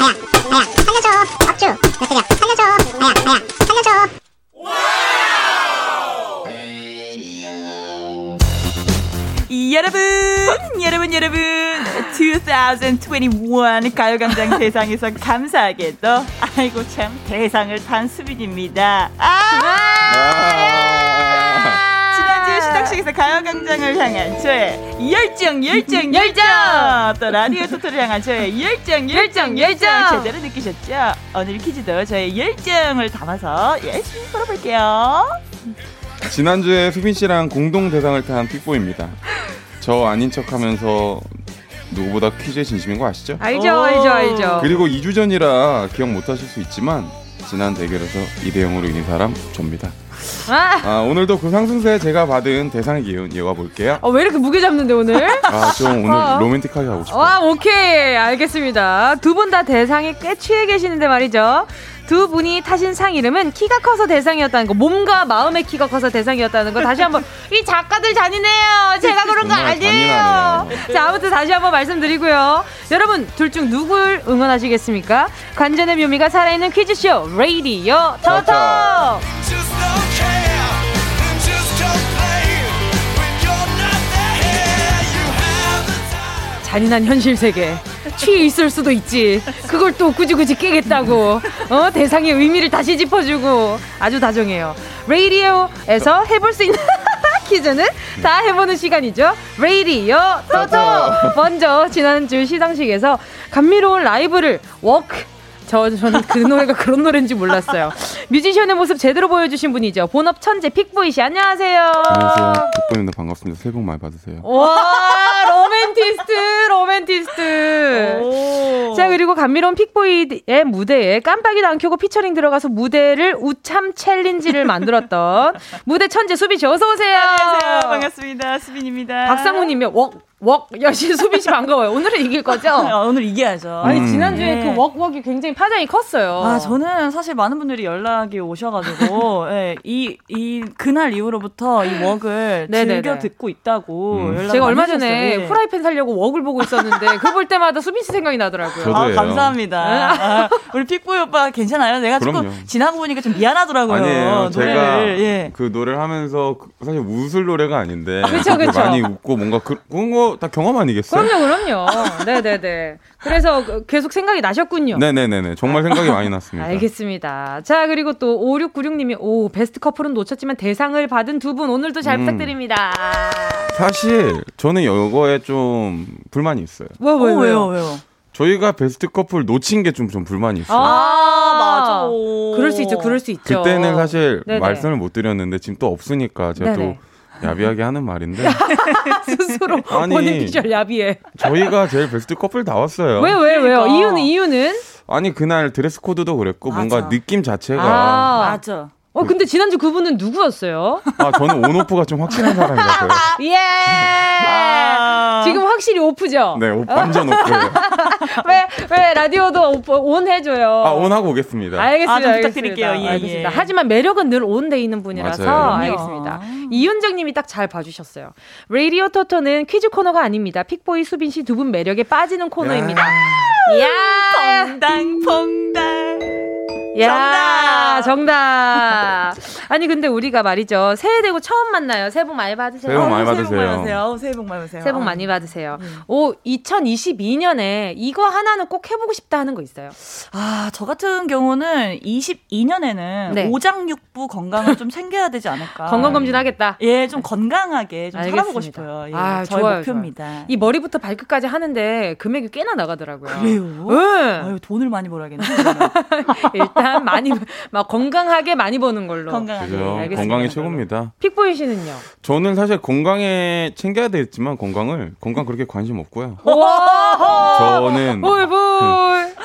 아야 아야 살려줘 업주 몇 살려줘 아야 아야 살려줘 여러분, 여러분, 여러분, 2021 가요광장 대상에서 감사하게도, 아이고 참, 대상을 탄 수빈입니다. 아! 시상식에서 가요광장을 향한 저의 열정, 열정, 열정! 또 라디오 토토를 향한 저의 열정, 열정, 열정! 제대로 느끼셨죠? 오늘 퀴즈도 저의 열정을 담아서 열심히 풀어볼게요. 지난주에 수빈 씨랑 공동 대상을 탄 픽보입니다. 저 아닌 척 하면서 누구보다 퀴즈에 진심인 거 아시죠? 알죠, 알죠, 알죠. 그리고 2주 전이라 기억 못 하실 수 있지만 지난 대결에서 2대 0으로 이긴 사람 접니다. 아. 아, 오늘도 그 상승세 제가 받은 대상의 기운 이어가 볼게요. 어, 왜 이렇게 무게 잡는데 오늘? 아, 좀 오늘 어. 로맨틱하게 하고 싶어요. 아, 오케이. 알겠습니다. 두 분 다 대상에 꽤 취해 계시는데 말이죠. 두 분이 타신 상 이름은 키가 커서 대상이었다는 거, 몸과 마음의 키가 커서 대상이었다는 거 다시 한번 이 작가들 잔인해요. 제가 그런 거 아니에요. 자, 아무튼 다시 한번 말씀드리고요. 여러분 둘 중 누굴 응원하시겠습니까? 관전의 묘미가 살아있는 퀴즈쇼 레이디오 터터. 잔인한 현실 세계. 취해 있을 수도 있지. 그걸 또 굳이 굳이 깨겠다고. 어, 대상의 의미를 다시 짚어주고. 아주 다정해요. 레이디오에서 해볼 수 있는 퀴즈는 다 해보는 시간이죠. 레이디오 토토! 먼저 지난주 시상식에서 감미로운 라이브를 워크 저, 저는 그 노래가 그런 노래인지 몰랐어요. 뮤지션의 모습 제대로 보여주신 분이죠. 본업 천재 픽보이 씨, 안녕하세요. 안녕하세요. 픽보이입니다. 반갑습니다. 새해 복 많이 받으세요. 와, 로맨티스트, 로맨티스트. 자, 그리고 감미로운 픽보이의 무대에 깜빡이도 안 켜고 피처링 들어가서 무대를 웃참 챌린지를 만들었던 무대 천재 수빈 씨, 어서오세요. 안녕하세요. 반갑습니다. 수빈입니다. 박상우님이 워, 웍 역시 수빈 씨 반가워요. 오늘은 이길 거죠? 어, 오늘 이겨야죠. 아니 음. 지난주에 네. 그 웍 웍이 굉장히 파장이 컸어요. 아 저는 사실 많은 분들이 연락이 오셔가지고 네, 이, 이 그날 이후로부터 이 웍을 즐겨 듣고 있다고 음. 연락 제가 얼마 전에 네. 프라이팬 살려고 웍을 보고 있었는데 그 볼 때마다 수빈 씨 생각이 나더라고요. 아, 감사합니다. 아, 우리 픽보이 오빠 괜찮아요? 내가 조금 지나고 보니까 좀 미안하더라고요. 아니에요. 제가 예. 그 노래를 하면서 그 사실 웃을 노래가 아닌데 그쵸, 그쵸. 많이 웃고 뭔가 그, 거 다 경험 아니겠어요? 그럼요, 그럼요. 네네네. 그래서 그 계속 생각이 나셨군요. 네네네. 정말 생각이 많이 났습니다. 알겠습니다. 자, 그리고 또 5696님이, 오, 베스트 커플은 놓쳤지만 대상을 받은 두 분 오늘도 잘 음. 부탁드립니다. 사실, 저는 이거에 좀 불만이 있어요. 왜, 왜, 어, 왜요, 왜요? 저희가 베스트 커플 놓친 게 좀 좀 불만이 있어요. 아, 맞아. 그럴 수 있죠, 그럴 수 있죠. 그때는 사실 네네. 말씀을 못 드렸는데 지금 또 없으니까 제가 네네. 또 야비하게 하는 말인데 스스로 아니, 본인 피셜 야비해. 저희가 제일 베스트 커플 나왔어요. 왜 왜 왜, 요 그러니까. 이유는 이유는 아니 그날 드레스 코드도 그랬고 맞아. 뭔가 느낌 자체가 아, 맞아. 어, 근데 지난주 그분은 누구였어요? 아, 저는 온오프가 좀 확실한 사람이라서요. 예! 아~ 지금 확실히 오프죠? 네, 완전 오프예요. 왜, 왜 라디오도 오프, 온 해줘요? 아, 온 하고 오겠습니다. 알겠습니다. 아, 부탁드릴게요. 예, 알겠습니다. 예. 하지만 매력은 늘 온 돼 있는 분이라서 맞아요. 알겠습니다. 이윤정 님이 딱 잘 봐주셨어요. 레이디오 토토는 퀴즈 코너가 아닙니다. 픽보이 수빈 씨 두 분 매력에 빠지는 코너입니다. 야! 퐁당, 퐁당. 야, 정답. 정답. 아니 근데 우리가 말이죠. 새해 되고 처음 만나요. 새해 복 많이 받으세요. 새해 복 많이 받으세요. 새해 복 많이 받으세요. 새해 복 많이 받으세요. 새해 복 많이 받으세요. 음. 오, 2022년에 이거 하나는 꼭 해보고 싶다 하는 거 있어요? 아, 저 같은 경우는 22년에는 네. 오장육부 건강을 좀 챙겨야 되지 않을까. 건강 검진 하겠다. 예, 좀 건강하게 좀 알겠습니다. 살아보고 싶어요. 예, 아, 저의 좋아요, 목표입니다. 좋아요. 이 머리부터 발끝까지 하는데 금액이 꽤나 나가더라고요. 그래요? 네. 아유, 돈을 많이 벌어야겠네. 일단 많이 막 건강하게 많이 버는 걸로. 건강하게. 건강이 최고입니다. 픽보이 씨는요? 저는 사실 건강에 챙겨야 되겠지만 건강을 건강 그렇게 관심 없고요. 저는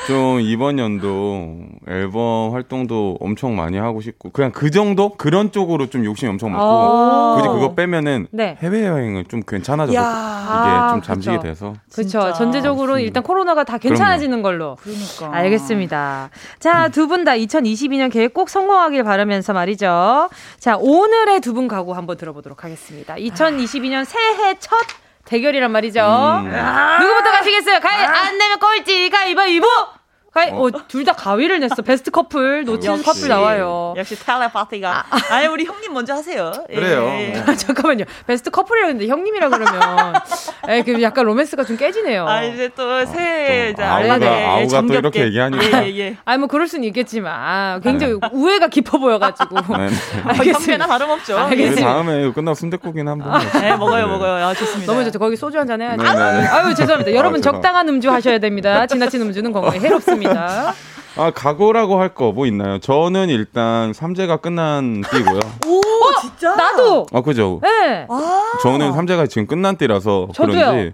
좀 이번 연도 앨범 활동도 엄청 많이 하고 싶고 그냥 그 정도 그런 쪽으로 좀 욕심이 엄청 많고 굳이 그거 빼면은 네. 해외 여행은 좀 괜찮아져서 이게 좀 잠식이 그쵸. 돼서 그렇죠. 전체적으로 일단 코로나가 다 괜찮아지는 걸로. 그러니까. 알겠습니다. 자, 두 분 다 2022년 계획 꼭 성공하길 바라면서 말이죠. 자, 오늘의 두 분 가고 한번 들어보도록 하겠습니다. 2022년 새해 첫 대결이란 말이죠. 음. 누구부터 가시겠어요? 가위 안 내면 꼴찌 가위바위보. 가위, 어, 어둘 다 가위를 냈어. 베스트 커플, 놓친 커플 나와요. 역시 텔레파티가. 아, 아니, 우리 형님 먼저 하세요. 예. 그래요. 예. 아, 잠깐만요. 베스트 커플이라는데 형님이라 그러면. 에, 그 약간 로맨스가 좀 깨지네요. 아, 이제 또 새해, 아, 아우가, 네, 아우가 또 이렇게 얘기하니까. 예, 예, 예. 아니, 뭐 그럴 수는 있겠지만. 굉장히 네. 우애가 깊어 보여가지고. 네. 알겠습니다. 다름없죠. 알겠습니다. 다음에 끝나고 순대국이나 한번. 네, 먹어요, 먹어요. 아, 좋습니다. 너무 좋죠. 거기 소주 한 잔 해야죠. 아유, 죄송합니다. 여러분 아, 적당한 음주 하셔야 됩니다. 지나친 음주는 건강에 해롭습니다. 아, 각오라고 할 거 뭐 있나요? 저는 일단 삼재가 끝난 띠고요. 오, 어, 진짜? 나도. 아, 그죠? 네. 아~ 저는 삼재가 지금 끝난 띠라서 저도요. 그런지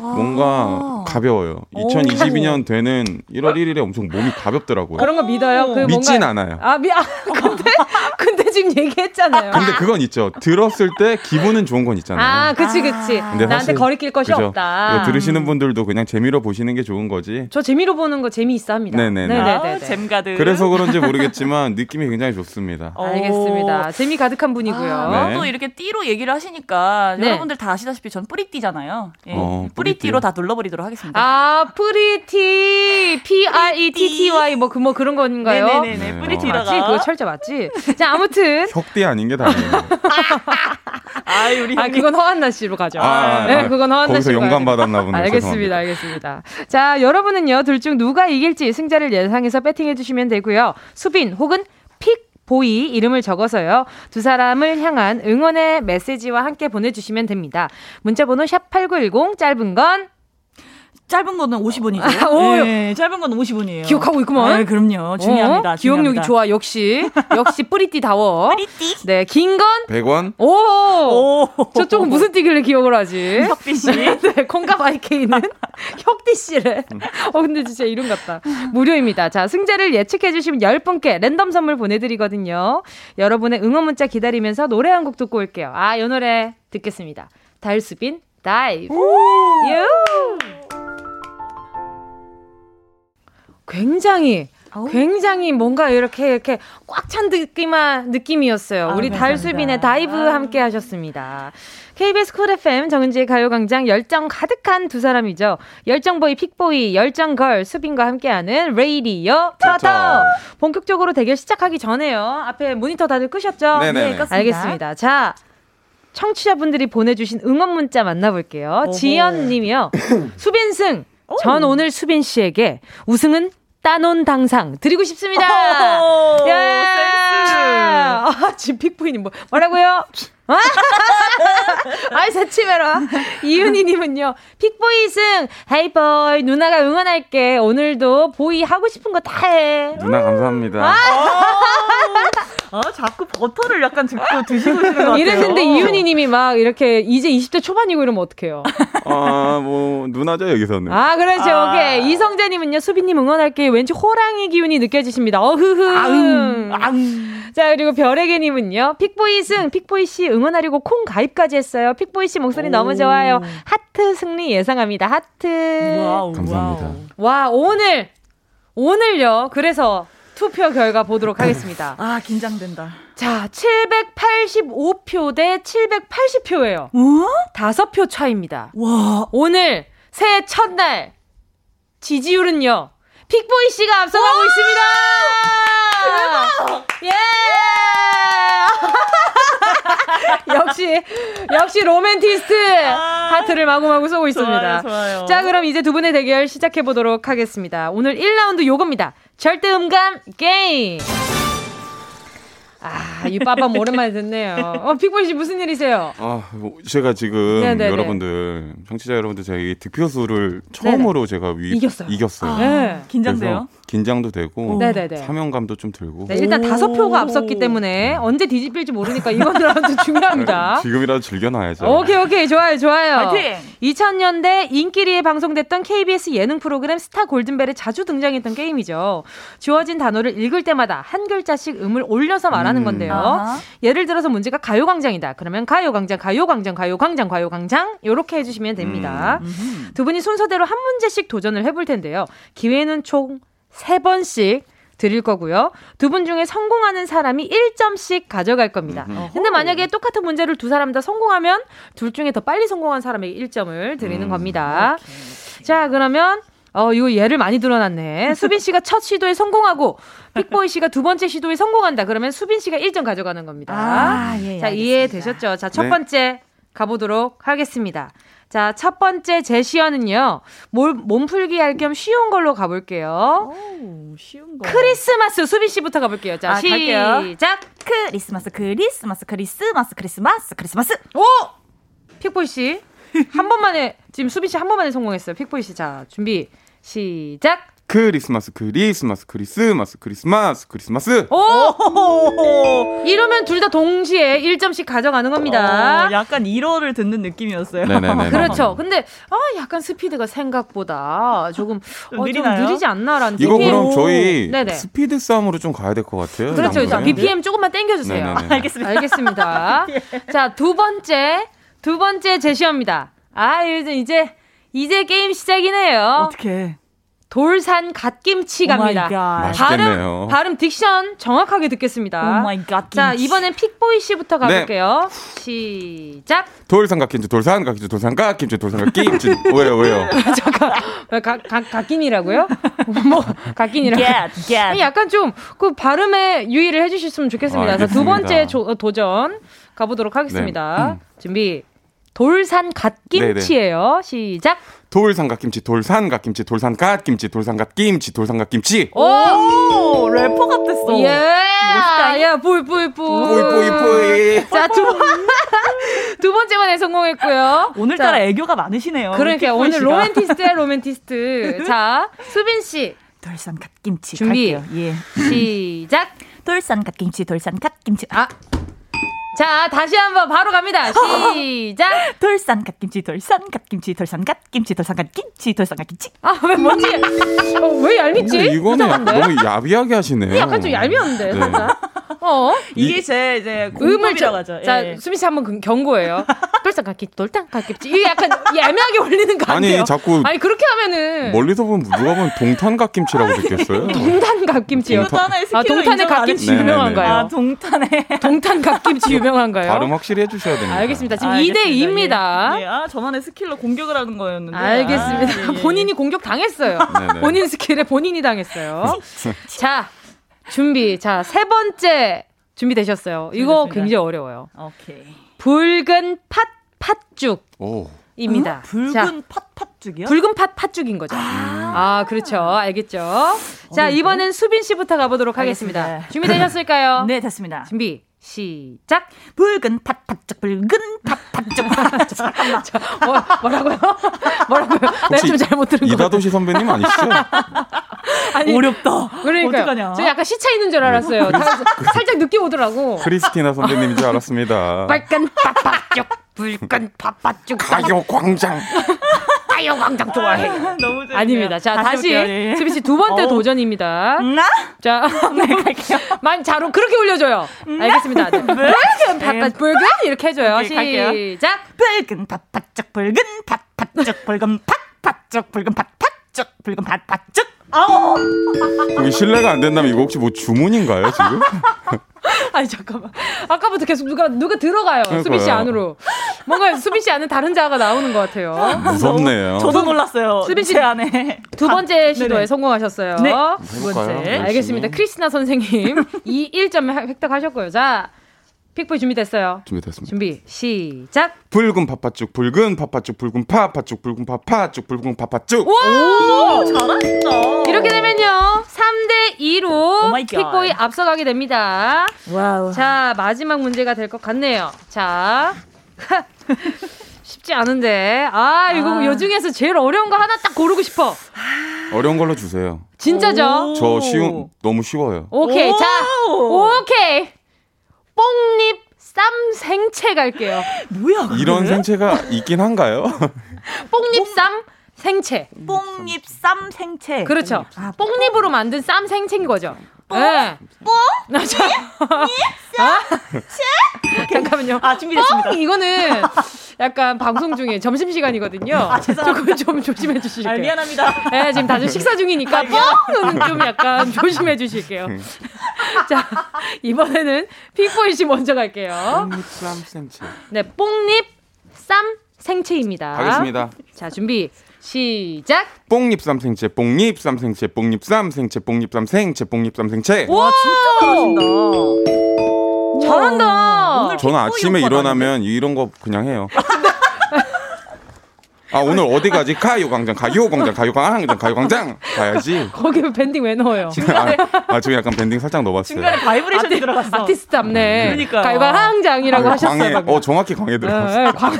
뭔가 아~ 가벼워요. 2022년 되는 1월 1일에 엄청 몸이 가볍더라고요. 그런 거 믿어요? 그 믿진 뭔가... 않아요. 아, 미, 아, 근데, 근데 지금 얘기했잖아요. 근데 그건 있죠. 들었을 때 기분은 좋은 건 있잖아요. 아, 그치, 그치. 아~ 나한테 거리낄 것이 그죠? 없다. 들으시는 분들도 그냥 재미로 보시는 게 좋은 거지. 저 재미로 보는 거 재미있어 합니다. 네네네. 네네. 아, 잼가득. 그래서 그런지 모르겠지만 느낌이 굉장히 좋습니다. 알겠습니다. 재미 가득한 분이고요. 아, 네. 또 이렇게 띠로 얘기를 하시니까 네. 여러분들 다 아시다시피 전 뿌리띠잖아요. 예. 어, 뿌리띠로 다 눌러버리도록 하겠습니다. 아 뿌리티 P R E T T Y 뭐, 그, 뭐 그런 건가요? 네네네. 네. 뿌리띠라가. 맞지? 그거 철자 맞지? 자 아무튼 혁띠 아닌 게 다행이에요. 아 우리 아 그건 허한나 씨로 가죠. 아, 네, 그건 허한나 씨. 거기서 영감 받았나 보네. 알겠습니다, 알겠습니다. 자 여러분은요 둘 중 누가 이길지 승자를 예상해서 배팅해 주시면 되고요. 수빈 혹은 픽 보이 이름을 적어서요. 두 사람을 향한 응원의 메시지와 함께 보내주시면 됩니다. 문자번호 샵 8910 짧은 건 짧은 거는 50원이죠. 아, 네, 짧은 건 50원이에요. 기억하고 있구만. 네, 그럼요. 중요합니다. 어? 기억력이 좋아. 역시. 역시 뿌리띠다워. 뿌리띠. 네, 긴 건 100원. 오! 오! 저쪽은 무슨 띠길래 기억을 하지? 혁띠 씨. 네, 콩갑 IK는 혁띠 씨래. 어, 근데 진짜 이름 같다. 무료입니다. 자, 승자를 예측해 주시면 10분께 랜덤 선물 보내 드리거든요. 여러분의 응원 문자 기다리면서 노래 한 곡 듣고 올게요. 아, 이 노래 듣겠습니다. 달수빈 Dive. 유! 굉장히 굉장히 뭔가 이렇게 이렇게 꽉 찬 느낌한 느낌이었어요. 아, 우리 달수빈의 Dive 아. 함께 하셨습니다. KBS 쿨 FM 정은지의 가요광장 열정 가득한 두 사람이죠. 열정boy 픽보이 열정girl 수빈과 함께하는 레이디오 터터 본격적으로 대결 시작하기 전에요. 앞에 모니터 다들 끄셨죠? 네네. 네, 알겠습니다. 자. 청취자분들이 보내주신 응원 문자 만나볼게요. 지연 님이요. 수빈승! 전 오늘 수빈 씨에게 우승은 따논 당상 드리고 싶습니다. 예. 아, 지금 픽보이님 뭐, 뭐라고요? 아이, 새치매라. 이윤희님은요, 픽보이 승! 하이보이, 누나가 응원할게. 오늘도 보이 하고 싶은 거 다 해. 누나 감사합니다. 아, 아 자꾸 버터를 약간 듣고 드시고 있는 것 같아요. 이랬는데 이윤희님이 막 이렇게 이제 20대 초반이고 이러면 어떡해요? 아, 뭐, 누나죠, 여기서는. 아, 그렇죠. 아. 오케이. 이성재님은요, 수빈님 응원할게. 왠지 호랑이 기운이 느껴지십니다. 어흐흐. 아응, 아응. 자, 그리고 별에게님은요, 픽보이 승, 픽보이 씨 응원하려고 콩 가입까지 했어요. 픽보이 씨 목소리 오. 너무 좋아요. 하트 승리 예상합니다. 하트. wow, 감사합니다. 와, 오늘, 오늘요. 그래서 투표 결과 보도록 하겠습니다. 아, 긴장된다. 자, 785표 대 780표예요. 어? 다섯 표 차입니다. 와. 오늘 새해 첫날 지지율은요. 픽보이 씨가 앞서가고 있습니다. 대박! 예! 역시 역시 로맨티스트 아~ 하트를 마구마구 쏘고 있습니다. 좋아요, 좋아요. 자, 그럼 이제 두 분의 대결 시작해 보도록 하겠습니다. 오늘 1라운드 요겁니다. 절대 음감 게임. 아, 이 빠밤 오랜만에 듣네요. 어, 픽보이 씨 무슨 일이세요? 아, 뭐 제가 지금 네네네. 여러분들, 청취자 여러분들 제가 이 득표수를 처음으로 네네. 제가 위, 이겼어요. 이겼어요. 아, 네. 긴장돼요? 긴장도 되고 네네네. 사명감도 좀 들고. 네, 일단 다섯 표가 앞섰기 때문에 언제 뒤집힐지 모르니까 이번 라운드 중요합니다. 지금이라도 즐겨놔야죠. 오케이 오케이 좋아요 좋아요. 파이팅! 2000년대 인기리에 방송됐던 KBS 예능 프로그램 스타 골든벨에 자주 등장했던 게임이죠. 주어진 단어를 읽을 때마다 한 글자씩 음을 올려서 말하는 음. 건데요. 아 예를 들어서 문제가 가요광장이다. 그러면 가요광장, 가요광장, 가요광장, 가요광장 이렇게 해주시면 됩니다. 음. 두 분이 순서대로 한 문제씩 도전을 해볼 텐데요. 기회는 총 세번씩 드릴 거고요. 두 분 중에 성공하는 사람이 1점씩 가져갈 겁니다. 음. 근데 만약에 똑같은 문제를 두 사람 다 성공하면 둘 중에 더 빨리 성공한 사람에게 1점을 드리는 음. 겁니다. 오케이. 자, 그러면 어, 이거 예를 많이 들어놨네. 수빈 씨가 첫 시도에 성공하고 픽보이 씨가 두 번째 시도에 성공한다. 그러면 수빈 씨가 1점 가져가는 겁니다. 아, 예, 자, 이해되셨죠? 자, 첫 네. 번째 가보도록 하겠습니다. 자, 첫 번째 제시어는요. 몰, 몸풀기 할 겸 쉬운 걸로 가볼게요. 오, 쉬운 거. 크리스마스 수빈 씨부터 가볼게요. 자, 아, 시작. 갈게요. 크리스마스, 크리스마스, 크리스마스, 크리스마스, 크리스마스. 오! 픽보이 씨. 한 번만에, 지금 수빈 씨 한 번만에 성공했어요. 픽보이 씨. 자, 준비. 시작. 크리스마스 크리스마스 크리스마스 크리스마스 크리스마스 오! 이러면 둘 다 동시에 1점씩 가져가는 겁니다. 어, 약간 1호를 듣는 느낌이었어요. 네네네. 그렇죠. 근데 아 약간 스피드가 생각보다 조금 어, 좀 느리지 않나라는 이거 BPM. 그럼 저희 네네. 스피드 싸움으로 좀 가야 될 것 같아요. 그렇죠. 그렇죠. BPM 조금만 땡겨 주세요. 알겠습니다. 알겠습니다. 예. 자, 두 번째 두 번째 제시어입니다. 아, 이제 이제 이제 게임 시작이네요. 어떻게? 돌산 갓김치 갑니다. 발음, 발음 딕션 정확하게 듣겠습니다. 자, 이번엔 픽보이 씨부터 가볼게요. 네. 시작. 돌산 갓김치, 돌산 갓김치, 돌산 갓김치, 돌산 갓김치. 왜요, 왜요? 잠깐, 가, 가, 갓김이라고요? 뭐, 갓김이라고? get, get. 약간 좀, 그 발음에 유의를 해주셨으면 좋겠습니다. 아, 두 번째 조, 어, 도전 가보도록 하겠습니다. 네. 음. 준비. 돌산 갓김치예요. 시작. 돌삼각김치, 돌산각김치, 돌산 갓김치, 돌산 갓김치, 돌산 갓김치. 오, 래퍼 같았어. 예. 멋있다. 야, 뿌이, 뿌이, 뿌이. 뿌이, 뿌이, 뿌이. 자, 두, 두 번째 만에 성공했고요. 오늘따라 자, 애교가 많으시네요. 그러니까 오늘 로맨티스트야, 로맨티스트. 자, 수빈 씨. 돌산 갓김치. 준비. 갈게요. 예. 시작. 돌산 갓김치, 돌산 갓김치. 아. 자, 다시 한번 바로 갑니다. 시작. 돌산 갓김치, 돌산 갓김치, 돌산 갓김치, 돌산 갓김치, 돌산 갓김치. 아, 왜 뭔지 어, 왜 얄밉지? 이거는 너무 야비하게 하시네. 약간 좀 얄미운데, 네. 어? 이게 제 이제 음이라고 하죠. 자, 예. 수빈 씨 한번 경고예요. 돌산 갓김치, 돌산 갓김치. 이게 약간 애매하게 올리는 거 아니에요? 아니, 자꾸 아니 그렇게 하면은 멀리서 보면 누가 보면 동탄 갓김치라고 듣겠어요. 동탄 갓김치요. 동탄 아, 동탄의 갓김치 유명한가요? 아, 동탄에 동탄 갓김치 유명한가요? 발음 확실히 해주셔야 됩니다. 알겠습니다. 지금 아, 2대 2입니다. 예. 예. 아, 저만의 스킬로 공격을 하는 거였는데. 알겠습니다. 아, 예, 예. 본인이 공격 당했어요. 본인 스킬에 본인이 당했어요. 자, 준비. 자, 세 번째 준비되셨어요. 이거 굉장히 어려워요. 오케이. 붉은 팥 팥죽. 오. 입니다. 어? 붉은 자, 팥 팥죽이요? 붉은 팥 팥죽인 거죠. 아, 아 그렇죠. 알겠죠. 자, 이번엔 수빈 씨부터 가보도록 알겠습니다. 하겠습니다. 준비되셨을까요? 네, 됐습니다. 준비. 시작. 붉은 팥팥죽 붉은 팥팥죽. 잠깐만. 뭐, 뭐라고요? 뭐라고요? 내가 좀 잘못 들은 거. 이다도시 선배님 아니시죠? 아니, 어렵다. 그러니까 저 약간 시차 있는 줄 알았어요. 다, 살짝 늦게 오더라고. 크리스티나 선배님인 줄 알았습니다. 빨간 팥팥죽 붉은 팥팥죽. 가요 광장. 가요광장 좋아해. 너무 재밌네요. 아닙니다. 자 다시 예. 수비 씨두 번째 어. 도전입니다. 나? 자, 네 갈게요. 만 자로 그렇게 올려줘요. 알겠습니다. 네. 붉은 팥팥 붉은 이렇게 해줘요. 오케이, 시작. 붉은 팥팥죽 붉은 팥팥죽 붉은 팥팥죽 붉은 팥팥죽 붉은 팥팥죽. 아우. 여기 실례가 안 된다면 이거 혹시 뭐 주문인가요 지금? 아니 잠깐만. 아까부터 계속 누가 누가 들어가요. 그러니까요. 수빈 씨 안으로. 뭔가 수빈 씨 안에 다른 자가 나오는 것 같아요. 무섭네요. 저도 놀랐어요. 수빈 씨 안에 두 번째 시도에 네네. 성공하셨어요. 네. 두 번째. 알겠습니다. 크리스나 선생님 이 1점 획득하셨고요. 자. 픽보이 준비됐어요. 준비됐습니다. 준비 시작. 붉은 팥팥죽 붉은 팥팥죽 붉은 팥팥죽 붉은 팥팥죽 붉은 팥팥죽. 와 잘한다. 이렇게 되면요 3대 2로 픽보이 앞서가게 됩니다. wow. 자 마지막 문제가 될 것 같네요. 자 쉽지 않은데 아 이거 아. 요 중에서 제일 어려운 거 하나 딱 고르고 싶어. 어려운 걸로 주세요. 진짜죠? 저 쉬운 너무 쉬워요. 오케이 자 오케이 뽕잎 쌈 생채 갈게요. 뭐야? 그래? 이런 생채가 있긴 한가요? 뽕잎 쌈 생채. 뽕잎 쌈 생채. 그렇죠. 아, 뽕잎으로 만든 쌈 생채인 거죠. 뽕? 네. 뽕? 자, 잠깐만요. 아, 준비됐습니다. 뽕! 이거는 약간 방송 중에 점심 시간이거든요. 아, 죄송합니다. 조금 좀 조심해 주실게요. 아, 미안합니다. 네, 지금 다들 식사 중이니까 아, 뽕은 좀 약간 조심해 주실게요. 음. 자, 이번에는 픽보이 씨 먼저 갈게요. 뽕잎 쌈 생채. 네, 뽕잎 쌈 생채입니다. 가겠습니다. 자, 준비. 시작. 뽕잎 쌈생채, 뽕잎 쌈생채, 뽕잎 쌈생채, 뽕잎 쌈생채, 뽕잎 쌈생채. 와, 진짜 잘하신다. 잘한다. 저는 아침에 일어나면 이런 거 그냥 해요. 아 오늘 어디 가지? 가요광장, 가요광장, 가요광장, 가요광장 가야지. 거기 bending 왜 넣어요? 중간에 아, 아 지금 약간 bending 살짝 넣어봤어요. 중간에 바이브레이션이 들어갔어. 아티스트 답네. 그러니까 가요광장이라고 하셨어요. 광해, 어 정확히 광해 들어갔어. 네, 광...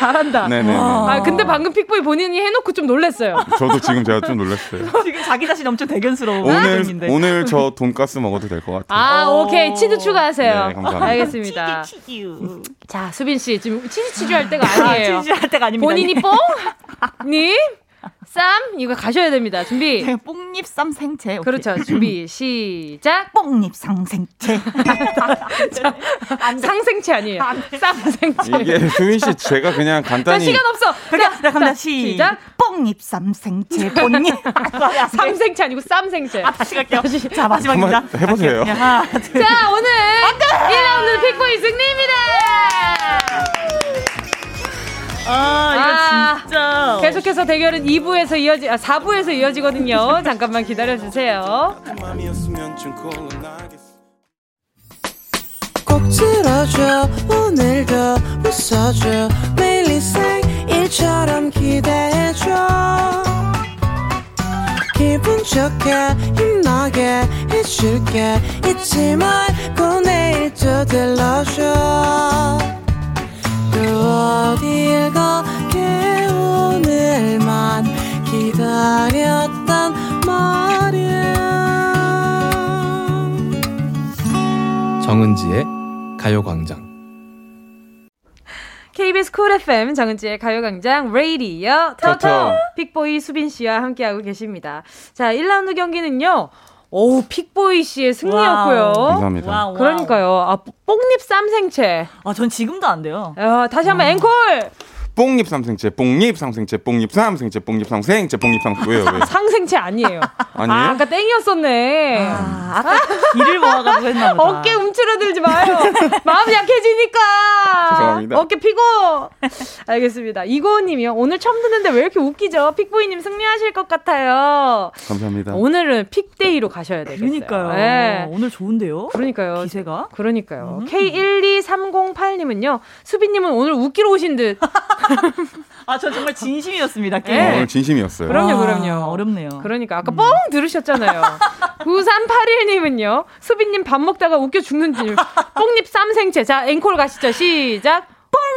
잘한다. 네네. 아 근데 방금 픽보이 본인이 해놓고 좀 놀랐어요. 저도 지금 제가 좀 놀랐어요. 지금 자기 자신 엄청 대견스러워. 오늘 오늘 저 돈가스 먹어도 될 것 같아요. 아 오케이 치즈 추가하세요. 네, 감사합니다. 알겠습니다. 치즈 치즈. 자 수빈 씨 지금 치즈 치즈 할 때가 아니에요. 아, 치즈 할 때가 아닙니다. 본인이 뽕? 님? 쌈 이거 가셔야 됩니다. 준비. 뽕잎 쌈 생채. 오케이. 그렇죠. 준비 시작. 뽕잎 상생채. 자, 상생채 아니에요. 쌈 생채. 이게 수민 씨 제가 그냥 간단히 자, 시간 없어. 그러니까 자, 갑니다. 시작. 뽕잎 쌈 생채. 뽕잎. 삼생채 아니고 쌈 생채. 아 다시 갈게요. 다시. 자 마지막입니다. 해보세요. 하나, 둘. 자 오늘 1라운드 픽보이 승리입니다. 아, 이거 아, 진짜. 계속해서 대결은 2부에서 이어지, 아, 4부에서 이어지거든요. 잠깐만 기다려주세요. 꼭 들어줘, 오늘도 웃어줘, 매일 일처럼 기대해줘. 기분 좋게, 힘나게 해줄게, 잊지 말고 내일 또 들러줘. 어딜 가게 오늘만 기다렸단 말이야 정은지의 가요광장 KBS 쿨 FM 정은지의 가요광장 레이디어 터터 픽보이 수빈 씨와 함께하고 계십니다. 자 1라운드 경기는요. 오, 픽보이 씨의 승리였고요. wow. 감사합니다. wow, wow. 그러니까요. 아, 뽕잎 쌈생채. 아, 전 지금도 안 돼요. 아, 다시 한번 앵콜! 뽕잎 쌈생채, 뽕잎 쌈생채, 뽕잎 쌈생채, 뽕잎 쌈생채, 뽕잎 쌈 왜요? 왜? 상생채 아니에요. 아니에요? 아, 아까 땡이었었네. 아, 아까 길을 모아가지고 했나 보다. 어깨 움츠러들지 마요. 마음 약해지니까. 죄송합니다. 어깨 피고. 알겠습니다. 이고님이요. 오늘 처음 듣는데 왜 이렇게 웃기죠? 픽보이님 승리하실 것 같아요. 감사합니다. 오늘은 픽데이로 가셔야 되겠어요. 그러니까요. 네. 오늘 좋은데요? 그러니까요. 기세가? 그러니까요. 음. K12308님은요. 수빈님은 오늘 웃기러 오신 듯. 아, 저 정말 진심이었습니다. 네. 오늘 진심이었어요. 그럼요, 그럼요. 어렵네요. 그러니까 아까 음. 뻥 들으셨잖아요. 9381님은요. 수빈님 밥 먹다가 웃겨 죽는 줄. 뽕잎 쌈생채. 자, 앵콜 가시죠. 시작.